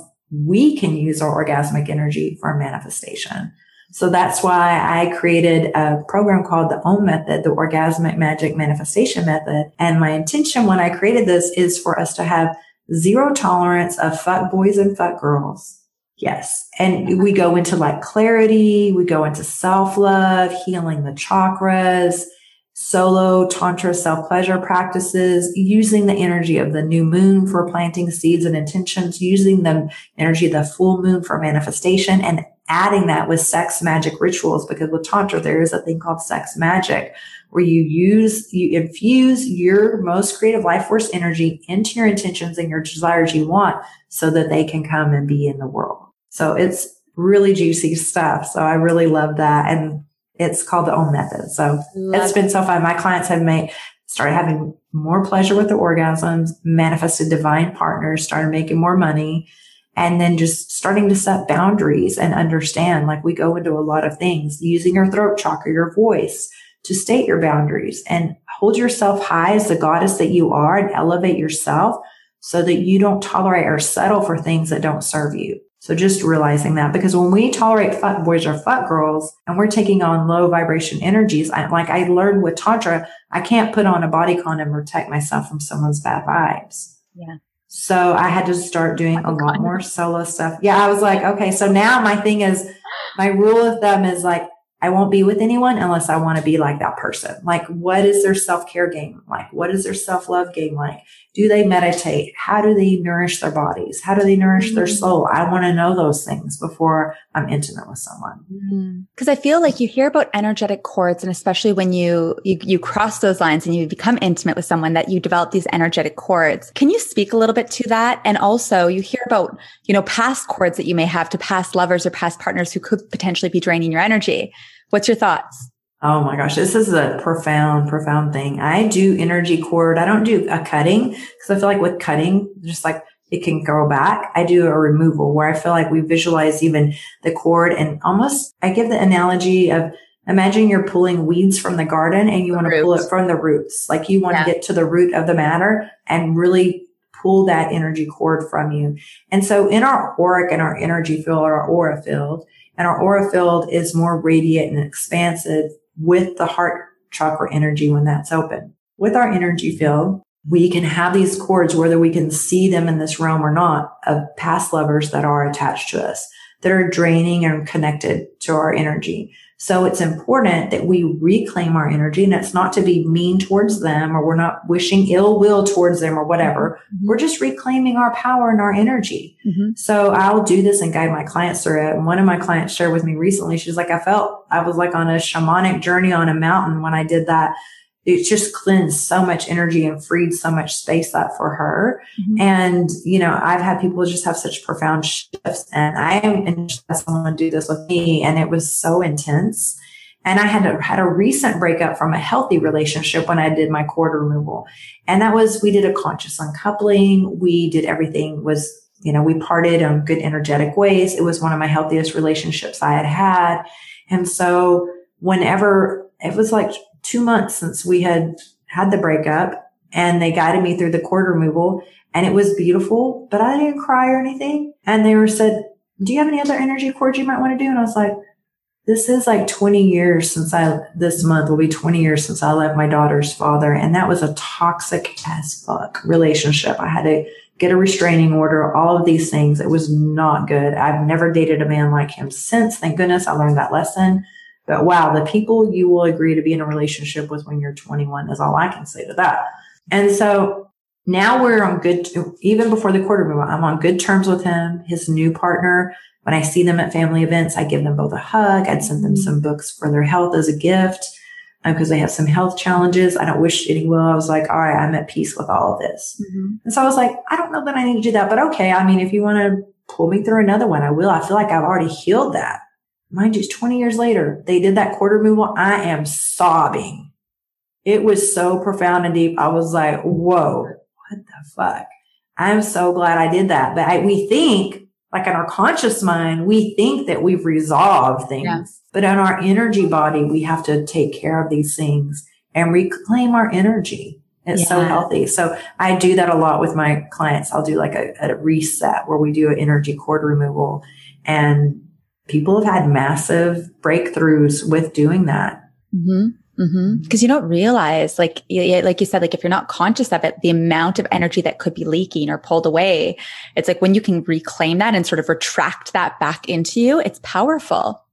we can use our orgasmic energy for manifestation. So that's why I created a program called the OM method, the orgasmic magic manifestation method. And my intention when I created this is for us to have zero tolerance of fuck boys and fuck girls. Yes. And we go into like clarity. We go into self love, healing the chakras, solo tantra self pleasure practices, using the energy of the new moon for planting seeds and intentions, using the energy of the full moon for manifestation and adding that with sex magic rituals. Because with tantra there is a thing called sex magic where you use you infuse your most creative life force energy into your intentions and your desires you want so that they can come and be in the world. So it's really juicy stuff. So i really love that. And it's called the OM method. So love it's been so fun. My clients have made started having more pleasure with the orgasms manifested divine partners started making more money and then just starting to set boundaries and understand like we go into a lot of things using your throat chakra your voice to state your boundaries and hold yourself high as the goddess that you are and elevate yourself so that you don't tolerate or settle for things that don't serve you so just realizing that because when we tolerate fuck boys or fuck girls and we're taking on low vibration energies, I, like I learned with Tantra, I can't put on a body condom and protect myself from someone's bad vibes.
Yeah.
So I had to start doing a lot more solo stuff. Yeah, I was like, okay, so now my thing is, my rule of thumb is like, I won't be with anyone unless I want to be like that person. Like, what is their self care game like? What is their self love game like? Do they meditate? How do they nourish their bodies? How do they nourish mm-hmm. their soul? I want to know those things before I'm intimate with someone.
Because mm-hmm. I feel like you hear about energetic cords, and especially when you, you you cross those lines and you become intimate with someone, that you develop these energetic cords. Can you speak a little bit to that? And also, you hear about you know past cords that you may have to past lovers or past partners who could potentially be draining your energy. What's your thoughts?
Oh my gosh, this is a profound, profound thing. I do energy cord. I don't do a cutting because I feel like with cutting, just like it can grow back. I do a removal where I feel like we visualize even the cord and almost I give the analogy of imagine you're pulling weeds from the garden and you want to pull it from the roots. Like you want yeah. to get to the root of the matter and really pull that energy cord from you. And so in our auric and our energy field our aura field, and our aura field is more radiant and expansive with the heart chakra energy when that's open. With our energy field, we can have these cords, whether we can see them in this realm or not, of past lovers that are attached to us, that are draining and connected to our energy. So it's important that we reclaim our energy and it's not to be mean towards them or we're not wishing ill will towards them or whatever. Mm-hmm. We're just reclaiming our power and our energy. Mm-hmm. So I'll do this and guide my clients through it. And one of my clients shared with me recently, she's like, I felt I was like on a shamanic journey on a mountain when I did that it just cleansed so much energy and freed so much space that for her. Mm-hmm. And, you know, I've had people just have such profound shifts and I am interested in someone do this with me. And it was so intense. And I had a, had a recent breakup from a healthy relationship when I did my cord removal. And that was, we did a conscious uncoupling. We did everything was, you know, we parted on good energetic ways. It was one of my healthiest relationships I had had. And so whenever it was like two months since we had had the breakup and they guided me through the cord removal and it was beautiful, but I didn't cry or anything. And they were said, do you have any other energy cords you might want to do? And I was like, this is like 20 years since I, this month will be 20 years since I left my daughter's father. And that was a toxic as fuck relationship. I had to get a restraining order, all of these things. It was not good. I've never dated a man like him since. Thank goodness I learned that lesson. But wow, the people you will agree to be in a relationship with when you're 21 is all I can say to that. And so now we're on good, even before the cord removal, I'm on good terms with him, his new partner. When I see them at family events, I give them both a hug. I'd send them some books for their health as a gift because uh, they have some health challenges. I don't wish any will. I was like, all right, I'm at peace with all of this. Mm-hmm. And so I was like, I don't know that I need to do that, but okay. I mean, if you want to pull me through another one, I will. I feel like I've already healed that mind you, it's 20 years later, they did that cord removal. I am sobbing. It was so profound and deep. I was like, whoa, what the fuck? I'm so glad I did that. But I, we think, like in our conscious mind, we think that we've resolved things. Yeah. But in our energy body, we have to take care of these things and reclaim our energy It's yeah. so healthy. So I do that a lot with my clients. I'll do like a, a reset where we do an energy cord removal and people have had massive breakthroughs with doing that.
Mm-hmm. Mm-hmm. Cause you don't realize, like, like you said, like if you're not conscious of it, the amount of energy that could be leaking or pulled away, it's like when you can reclaim that and sort of retract that back into you, it's powerful.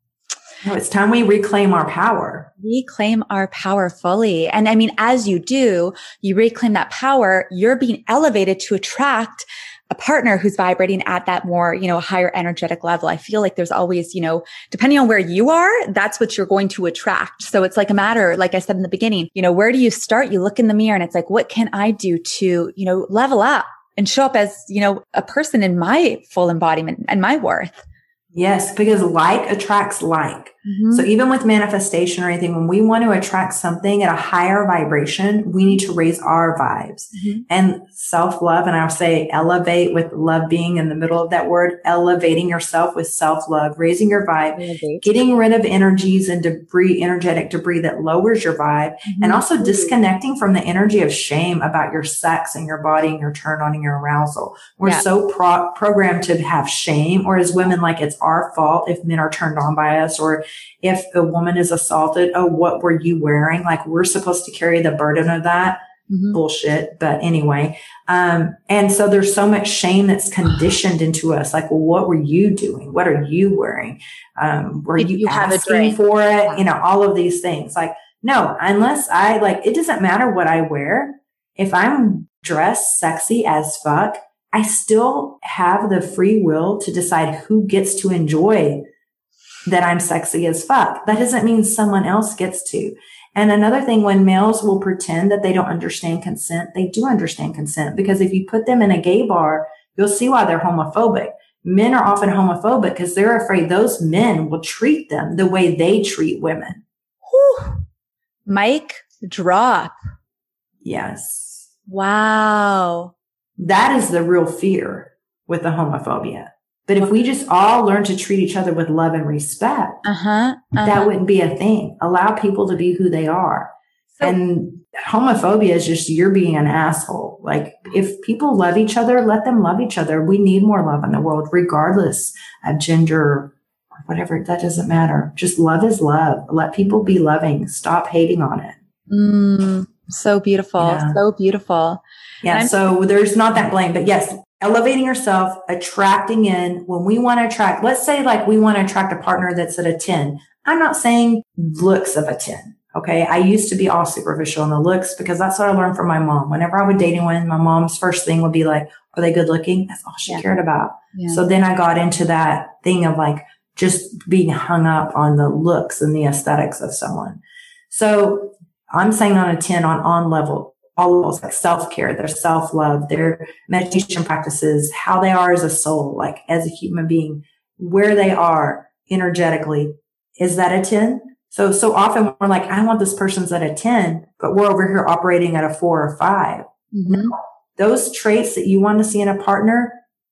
No, it's time we reclaim our power.
Reclaim our power fully. And I mean, as you do, you reclaim that power, you're being elevated to attract a partner who's vibrating at that more, you know, higher energetic level. I feel like there's always, you know, depending on where you are, that's what you're going to attract. So it's like a matter, like I said in the beginning, you know, where do you start? You look in the mirror and it's like, what can I do to, you know, level up and show up as, you know, a person in my full embodiment and my worth?
Yes, because like attracts like. Mm-hmm. So even with manifestation or anything, when we want to attract something at a higher vibration, we need to raise our vibes mm-hmm. and self love. And I'll say elevate with love being in the middle of that word, elevating yourself with self love, raising your vibe, elevate. getting rid of energies and debris, energetic debris that lowers your vibe mm-hmm. and also disconnecting from the energy of shame about your sex and your body and your turn on and your arousal. We're yeah. so pro- programmed to have shame or as women, like it's our fault if men are turned on by us or if a woman is assaulted, oh, what were you wearing? Like we're supposed to carry the burden of that. Mm-hmm. Bullshit. But anyway. Um, and so there's so much shame that's conditioned into us. Like, well, what were you doing? What are you wearing? Um, were you, you asking for it? You know, all of these things. Like, no, unless I like, it doesn't matter what I wear. If I'm dressed sexy as fuck, I still have the free will to decide who gets to enjoy that I'm sexy as fuck. That doesn't mean someone else gets to. And another thing, when males will pretend that they don't understand consent, they do understand consent because if you put them in a gay bar, you'll see why they're homophobic. Men are often homophobic because they're afraid those men will treat them the way they treat women.
Whew. Mike, drop.
Yes.
Wow.
That is the real fear with the homophobia. But if we just all learn to treat each other with love and respect, uh-huh, uh-huh. that wouldn't be a thing. Allow people to be who they are. So, and homophobia is just you're being an asshole. Like if people love each other, let them love each other. We need more love in the world, regardless of gender or whatever. That doesn't matter. Just love is love. Let people be loving. Stop hating on it.
Mm, so beautiful. Yeah. So beautiful.
Yeah. So there's not that blame, but yes, elevating yourself, attracting in when we want to attract, let's say like we want to attract a partner that's at a 10. I'm not saying looks of a 10. Okay. I used to be all superficial in the looks because that's what I learned from my mom. Whenever I would date anyone, my mom's first thing would be like, are they good looking? That's all she yeah. cared about. Yeah. So then I got into that thing of like just being hung up on the looks and the aesthetics of someone. So I'm saying on a 10 on on level, all those like self-care, their self-love, their meditation practices, how they are as a soul, like as a human being, where they are energetically. Is that a 10? So, so often we're like, I want this person's at a 10, but we're over here operating at a four or 5 mm-hmm. Those traits that you want to see in a partner,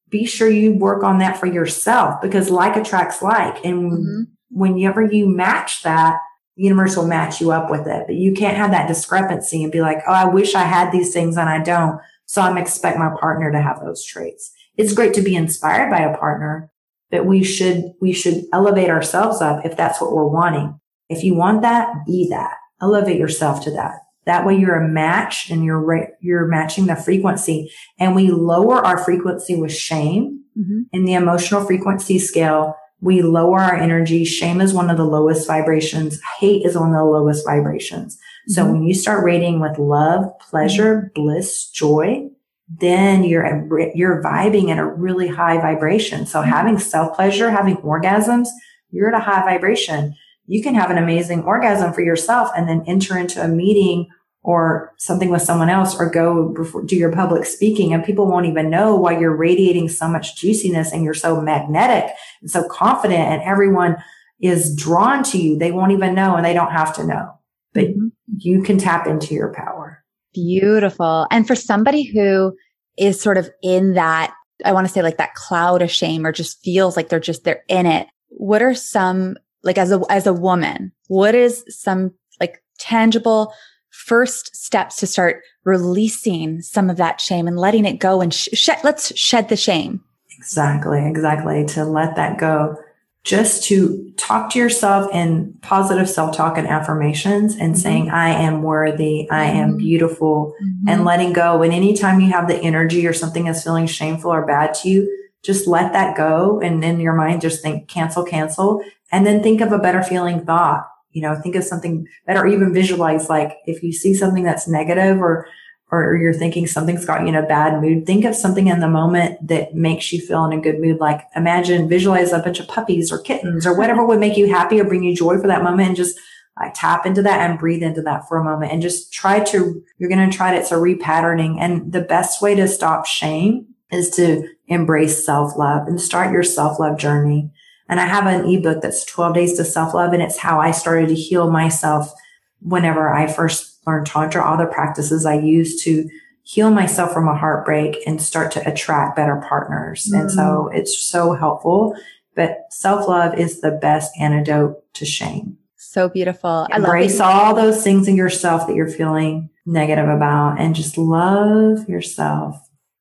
be sure you work on that for yourself because like attracts like. And mm-hmm. whenever you match that, universe will match you up with it. But you can't have that discrepancy and be like, oh, I wish I had these things and I don't. So I'm expect my partner to have those traits. It's great to be inspired by a partner, but we should, we should elevate ourselves up if that's what we're wanting. If you want that, be that. Elevate yourself to that. That way you're a match and you're, you're matching the frequency and we lower our frequency with shame mm-hmm. in the emotional frequency scale we lower our energy. Shame is one of the lowest vibrations. Hate is one of the lowest vibrations. Mm-hmm. So when you start rating with love, pleasure, mm-hmm. bliss, joy, then you're, you're vibing at a really high vibration. So mm-hmm. having self pleasure, having orgasms, you're at a high vibration. You can have an amazing orgasm for yourself and then enter into a meeting or something with someone else or go before, do your public speaking and people won't even know why you're radiating so much juiciness and you're so magnetic and so confident and everyone is drawn to you. They won't even know and they don't have to know, but mm-hmm. you can tap into your power.
Beautiful. And for somebody who is sort of in that, I want to say like that cloud of shame or just feels like they're just, they're in it. What are some, like as a, as a woman, what is some like tangible first steps to start releasing some of that shame and letting it go and sh- sh- let's shed the shame.
Exactly, exactly. To let that go. Just to talk to yourself in positive self talk and affirmations and mm-hmm. saying, I am worthy, I am mm-hmm. beautiful, mm-hmm. and letting go. And anytime you have the energy or something is feeling shameful or bad to you, just let that go. And in your mind, just think cancel, cancel, and then think of a better feeling thought. You know, think of something better, even visualize like if you see something that's negative or or you're thinking something's got you in a bad mood, think of something in the moment that makes you feel in a good mood. Like imagine, visualize a bunch of puppies or kittens or whatever would make you happy or bring you joy for that moment and just like tap into that and breathe into that for a moment and just try to, you're going to try to, it's a repatterning. And the best way to stop shame is to embrace self love and start your self love journey. And I have an ebook that's 12 days to self love and it's how I started to heal myself whenever I first learned Tantra, all the practices I used to heal myself from a heartbreak and start to attract better partners. Mm-hmm. And so mm. it's so helpful. But self love is the best antidote to shame.
So beautiful.
Embrace all those things in yourself that you're feeling negative about and just love yourself.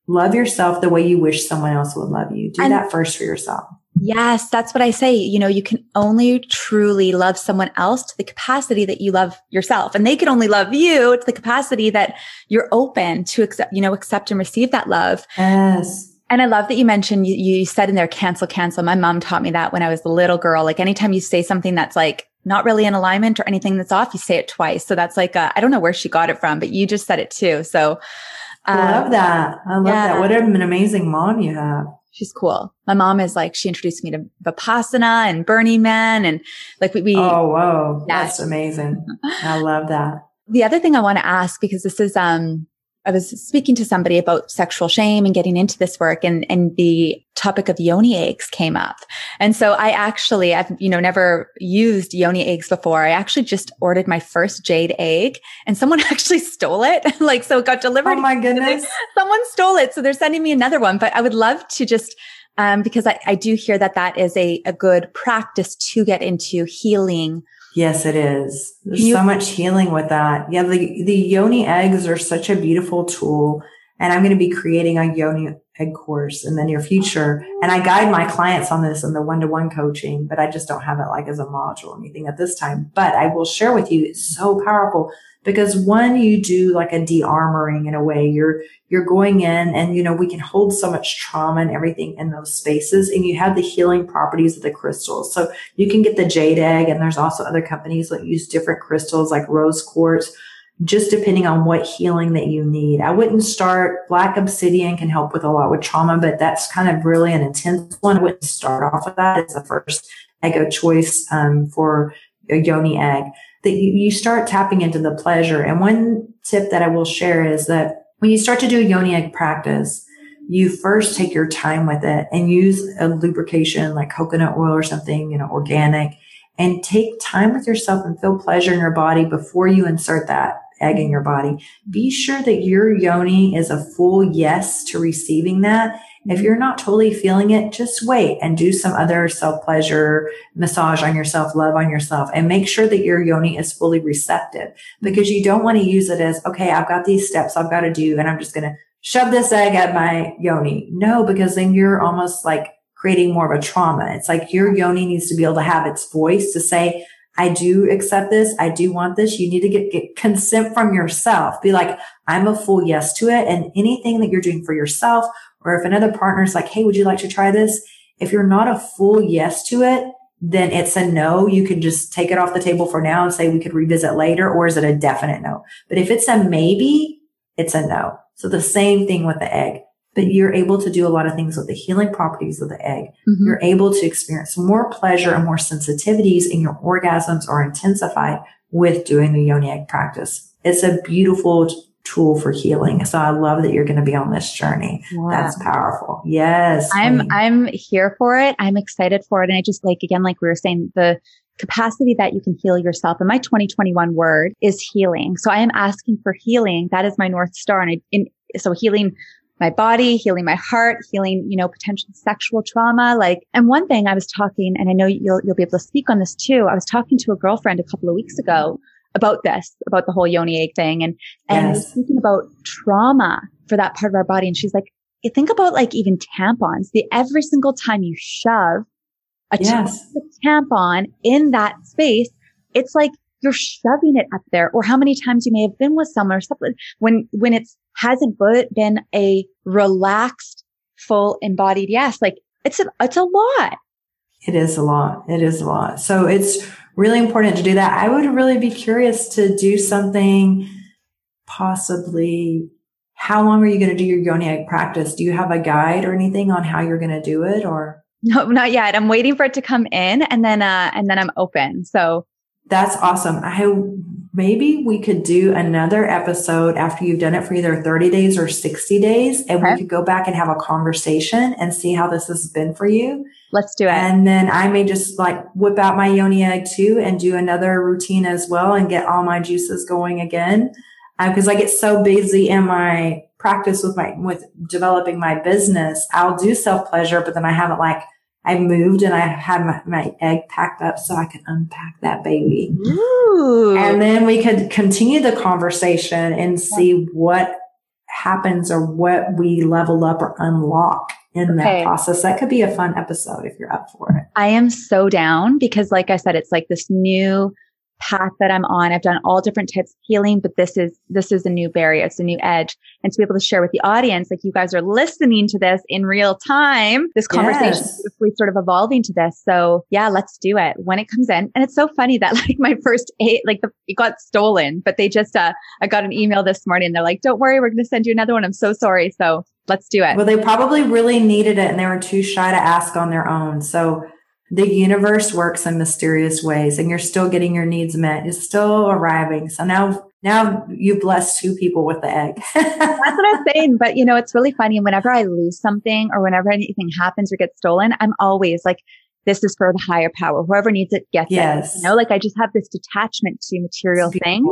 Love yourself the way you wish someone else would love you. Do and that first for yourself.
Yes, that's what I say. You know, you can only truly love someone else to the capacity that you love yourself. And they can only love you to the capacity that you're open to accept, you know, accept and receive that love.
Yes.
And I love that you mentioned you, you said in there, cancel, cancel. My mom taught me that when I was a little girl. Like anytime you say something that's like not really in alignment or anything that's off, you say it twice. So that's like, I don't know where she got it from, but you just said it too. So
I love um, that. I love yeah. that. What an amazing mom you have
she's cool. My mom is like, she introduced me to Vipassana and Burning Man and like we, we
Oh, whoa. Yeah. That's amazing. I love that.
The other thing I want to ask, because this is, um, I was speaking to somebody about sexual shame and getting into this work and, and the topic of yoni eggs came up. And so I actually, I've, you know, never used yoni eggs before. I actually just ordered my first jade egg and someone actually stole it. like, so it got delivered. Oh
my goodness.
Someone stole it. So they're sending me another one, but I would love to just, um, because I, I do hear that that is a, a good practice to get into healing
Yes, it is. There's you- so much healing with that. Yeah, the, the yoni eggs are such a beautiful tool. And I'm going to be creating a yoni egg course in the near future. And I guide my clients on this in the one to one coaching, but I just don't have it like as a module or anything at this time. But I will share with you, it's so powerful because one, you do like a de-armoring in a way. You're, you're going in and, you know, we can hold so much trauma and everything in those spaces and you have the healing properties of the crystals. So you can get the jade egg and there's also other companies that use different crystals like rose quartz just depending on what healing that you need. I wouldn't start black obsidian can help with a lot with trauma, but that's kind of really an intense one. I wouldn't start off with that. It's the first egg of choice um, for a yoni egg that you, you start tapping into the pleasure. And one tip that I will share is that when you start to do a yoni egg practice, you first take your time with it and use a lubrication like coconut oil or something, you know, organic and take time with yourself and feel pleasure in your body before you insert that egg in your body. Be sure that your yoni is a full yes to receiving that if you're not totally feeling it, just wait and do some other self pleasure massage on yourself, love on yourself, and make sure that your yoni is fully receptive because you don't want to use it as, okay, I've got these steps I've got to do and I'm just going to shove this egg at my yoni. No, because then you're almost like creating more of a trauma. It's like your yoni needs to be able to have its voice to say, I do accept this. I do want this. You need to get, get consent from yourself. Be like, I'm a full yes to it. And anything that you're doing for yourself or if another partner is like, Hey, would you like to try this? If you're not a full yes to it, then it's a no. You can just take it off the table for now and say we could revisit later. Or is it a definite no? But if it's a maybe, it's a no. So the same thing with the egg, but you're able to do a lot of things with the healing properties of the egg. Mm-hmm. You're able to experience more pleasure and more sensitivities and your orgasms are intensified with doing the yoni egg practice. It's a beautiful tool for healing. So I love that you're going to be on this journey. Wow. That's powerful. Yes.
I'm, I'm here for it. I'm excited for it. And I just like, again, like we were saying, the capacity that you can heal yourself. And my 2021 word is healing. So I am asking for healing. That is my North Star. And I, in, so healing my body, healing my heart, healing, you know, potential sexual trauma. Like, and one thing I was talking, and I know you'll, you'll be able to speak on this too. I was talking to a girlfriend a couple of weeks ago about this, about the whole yoni egg thing. And, and yes. thinking about trauma for that part of our body. And she's like, you think about like even tampons, the every single time you shove a yes. tampon in that space, it's like you're shoving it up there or how many times you may have been with someone or something when, when it's hasn't been a relaxed, full embodied yes. Like it's a, it's a lot.
It is a lot. It is a lot. So it's really important to do that. I would really be curious to do something possibly. How long are you going to do your yoni egg practice? Do you have a guide or anything on how you're going to do it or?
No, not yet. I'm waiting for it to come in and then, uh, and then I'm open. So
that's awesome. I maybe we could do another episode after you've done it for either 30 days or 60 days and okay. we could go back and have a conversation and see how this has been for you.
Let's do it.
And then I may just like whip out my yoni egg too and do another routine as well and get all my juices going again. Because uh, I get so busy in my practice with my, with developing my business. I'll do self pleasure, but then I haven't like I moved and I had my, my, egg packed up so I could unpack that baby. Ooh. And then we could continue the conversation and see what happens or what we level up or unlock in okay. that process. That could be a fun episode if you're up for it.
I am so down because like I said, it's like this new path that I'm on. I've done all different types of healing, but this is, this is a new barrier. It's a new edge. And to be able to share with the audience, like you guys are listening to this in real time, this conversation yes. is sort of evolving to this. So yeah, let's do it when it comes in. And it's so funny that like my first eight, like the, it got stolen, but they just, uh, I got an email this morning. They're like, don't worry, we're going to send you another one. I'm so sorry. So let's do it.
Well, they probably really needed it and they were too shy to ask on their own. So the universe works in mysterious ways and you're still getting your needs met. It's still arriving. So now, now you bless two people with the egg.
That's what I'm saying. But you know, it's really funny. whenever I lose something or whenever anything happens or gets stolen, I'm always like, this is for the higher power. Whoever needs it gets yes. it. You know, like I just have this detachment to material things.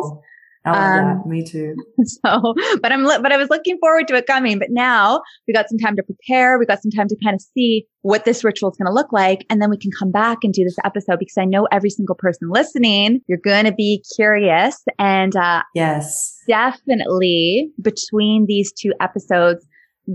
Um, Me too.
So, but I'm, but I was looking forward to it coming. But now we got some time to prepare. We got some time to kind of see what this ritual is going to look like. And then we can come back and do this episode because I know every single person listening, you're going to be curious. And, uh,
yes,
definitely between these two episodes,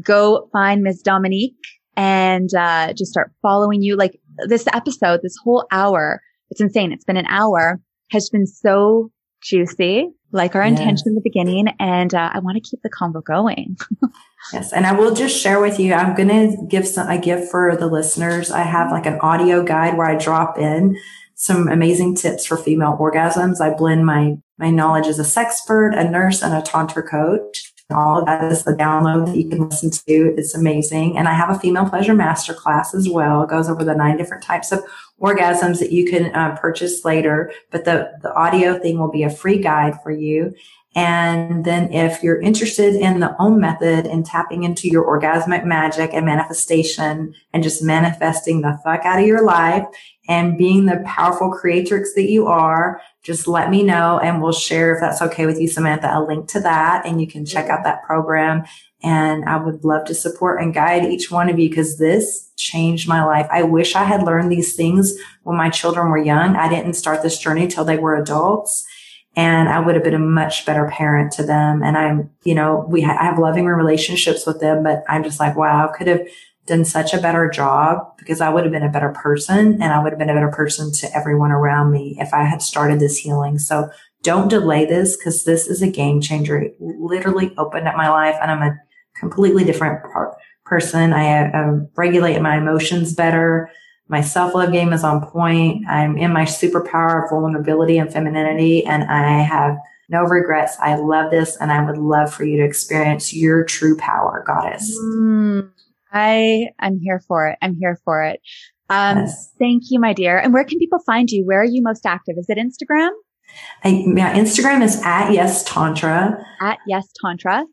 go find Ms. Dominique and, uh, just start following you. Like this episode, this whole hour, it's insane. It's been an hour has been so juicy like our intention in the beginning. And uh, I want to keep the convo going.
yes. And I will just share with you, I'm going to give some, I give for the listeners. I have like an audio guide where I drop in some amazing tips for female orgasms. I blend my, my knowledge as a sexpert, a nurse, and a tantra coach. All of that is the download that you can listen to. It's amazing. And I have a female pleasure masterclass as well. It goes over the nine different types of orgasms that you can uh, purchase later. But the, the audio thing will be a free guide for you. And then if you're interested in the OM method and tapping into your orgasmic magic and manifestation and just manifesting the fuck out of your life and being the powerful creatrix that you are, just let me know and we'll share if that's okay with you, Samantha, a link to that and you can check out that program. And I would love to support and guide each one of you because this changed my life. I wish I had learned these things when my children were young. I didn't start this journey till they were adults and I would have been a much better parent to them. And I'm, you know, we ha- I have loving relationships with them, but I'm just like, wow, I could have done such a better job because I would have been a better person and I would have been a better person to everyone around me if I had started this healing. So don't delay this because this is a game changer. It literally opened up my life and I'm a completely different par- person. I, regulate my emotions better. My self love game is on point. I'm in my superpower of vulnerability and femininity, and I have no regrets. I love this, and I would love for you to experience your true power, goddess.
Mm, I am here for it. I'm here for it. Um, yes. Thank you, my dear. And where can people find you? Where are you most active? Is it Instagram?
I, my Instagram is at yes tantra.
At yes tantra.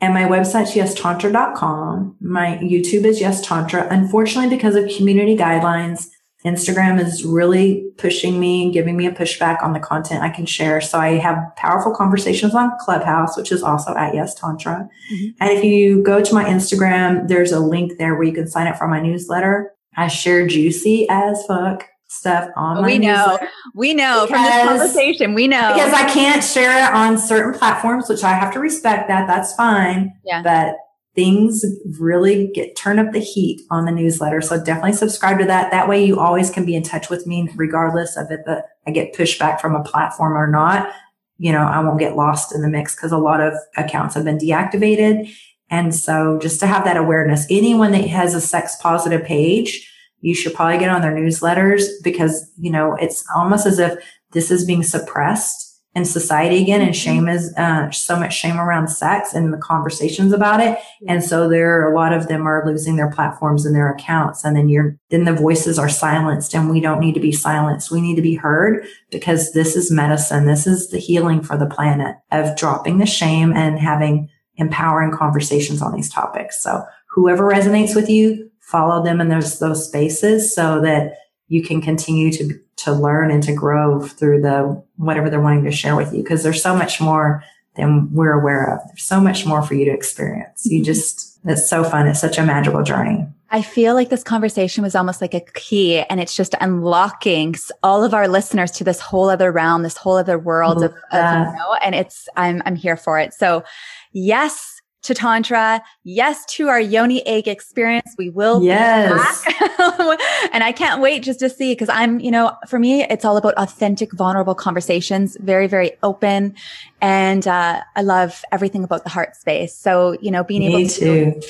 And my website's yestantra.com. My YouTube is Yes Tantra. Unfortunately, because of community guidelines, Instagram is really pushing me and giving me a pushback on the content I can share. So I have powerful conversations on Clubhouse, which is also at Yes Tantra. Mm-hmm. And if you go to my Instagram, there's a link there where you can sign up for my newsletter. I share juicy as fuck stuff on my
we know we know from this conversation we know
because I can't share it on certain platforms, which I have to respect that. That's fine.
Yeah.
But things really get turn up the heat on the newsletter. So definitely subscribe to that. That way you always can be in touch with me regardless of if the, I get pushback from a platform or not. You know, I won't get lost in the mix because a lot of accounts have been deactivated. And so just to have that awareness, anyone that has a sex positive page, you should probably get on their newsletters because, you know, it's almost as if this is being suppressed in society again and shame is uh, so much shame around sex and the conversations about it. And so there are a lot of them are losing their platforms and their accounts and then you're then the voices are silenced and we don't need to be silenced. We need to be heard because this is medicine. This is the healing for the planet of dropping the shame and having empowering conversations on these topics. So whoever resonates with you follow them in those those spaces so that you can continue to to learn and to grow through the whatever they're wanting to share with you because there's so much more than we're aware of. There's so much more for you to experience. You mm-hmm. just it's so fun. It's such a magical journey.
I feel like this conversation was almost like a key and it's just unlocking all of our listeners to this whole other realm, this whole other world of, of you know, and it's, I'm, I'm here for it. So yes to Tantra. Yes to our Yoni egg experience. We will be
Yes.
back. and I can't wait just to see because I'm, you know, for me, it's all about authentic, vulnerable conversations, very, very open. And, uh, I love everything about the heart space. So, you know, being able
Me
to
too.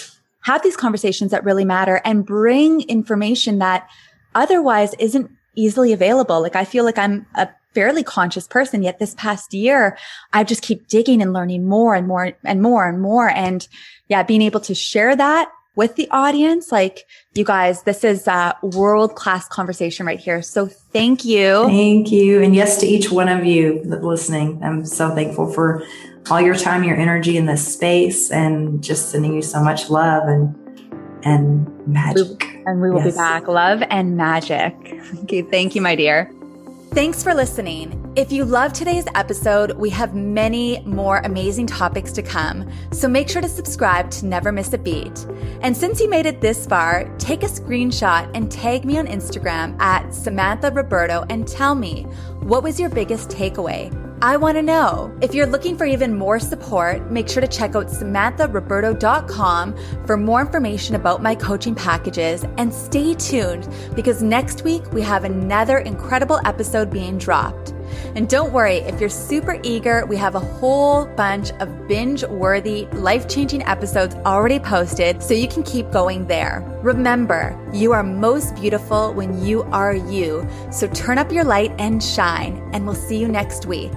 have these conversations that really matter and bring information that otherwise isn't easily available. Like I feel like I'm a fairly conscious person, yet this past year, I just keep digging and learning more and more and more and more. And yeah, being able to share that with the audience, like you guys, this is a world class conversation right here. So thank you.
Thank you. And yes to each one of you listening. I'm so thankful for all your time, your energy in this space and just sending you so much love and and magic.
And we will
Yes.
be back. Love and magic. Okay. Thank you, my dear. Thanks for listening. If you love today's episode, we have many more amazing topics to come. So make sure to subscribe to never miss a beat. And since you made it this far, take a screenshot and tag me on Instagram at Samantha Roberto and tell me what was your biggest takeaway? I want to know. If you're looking for even more support, make sure to check out samantharoberto.com for more information about my coaching packages and stay tuned because next week we have another incredible episode being dropped. And don't worry, if you're super eager, we have a whole bunch of binge worthy, life changing episodes already posted so you can keep going there. Remember, you are most beautiful when you are you. So turn up your light and shine, and we'll see you next week.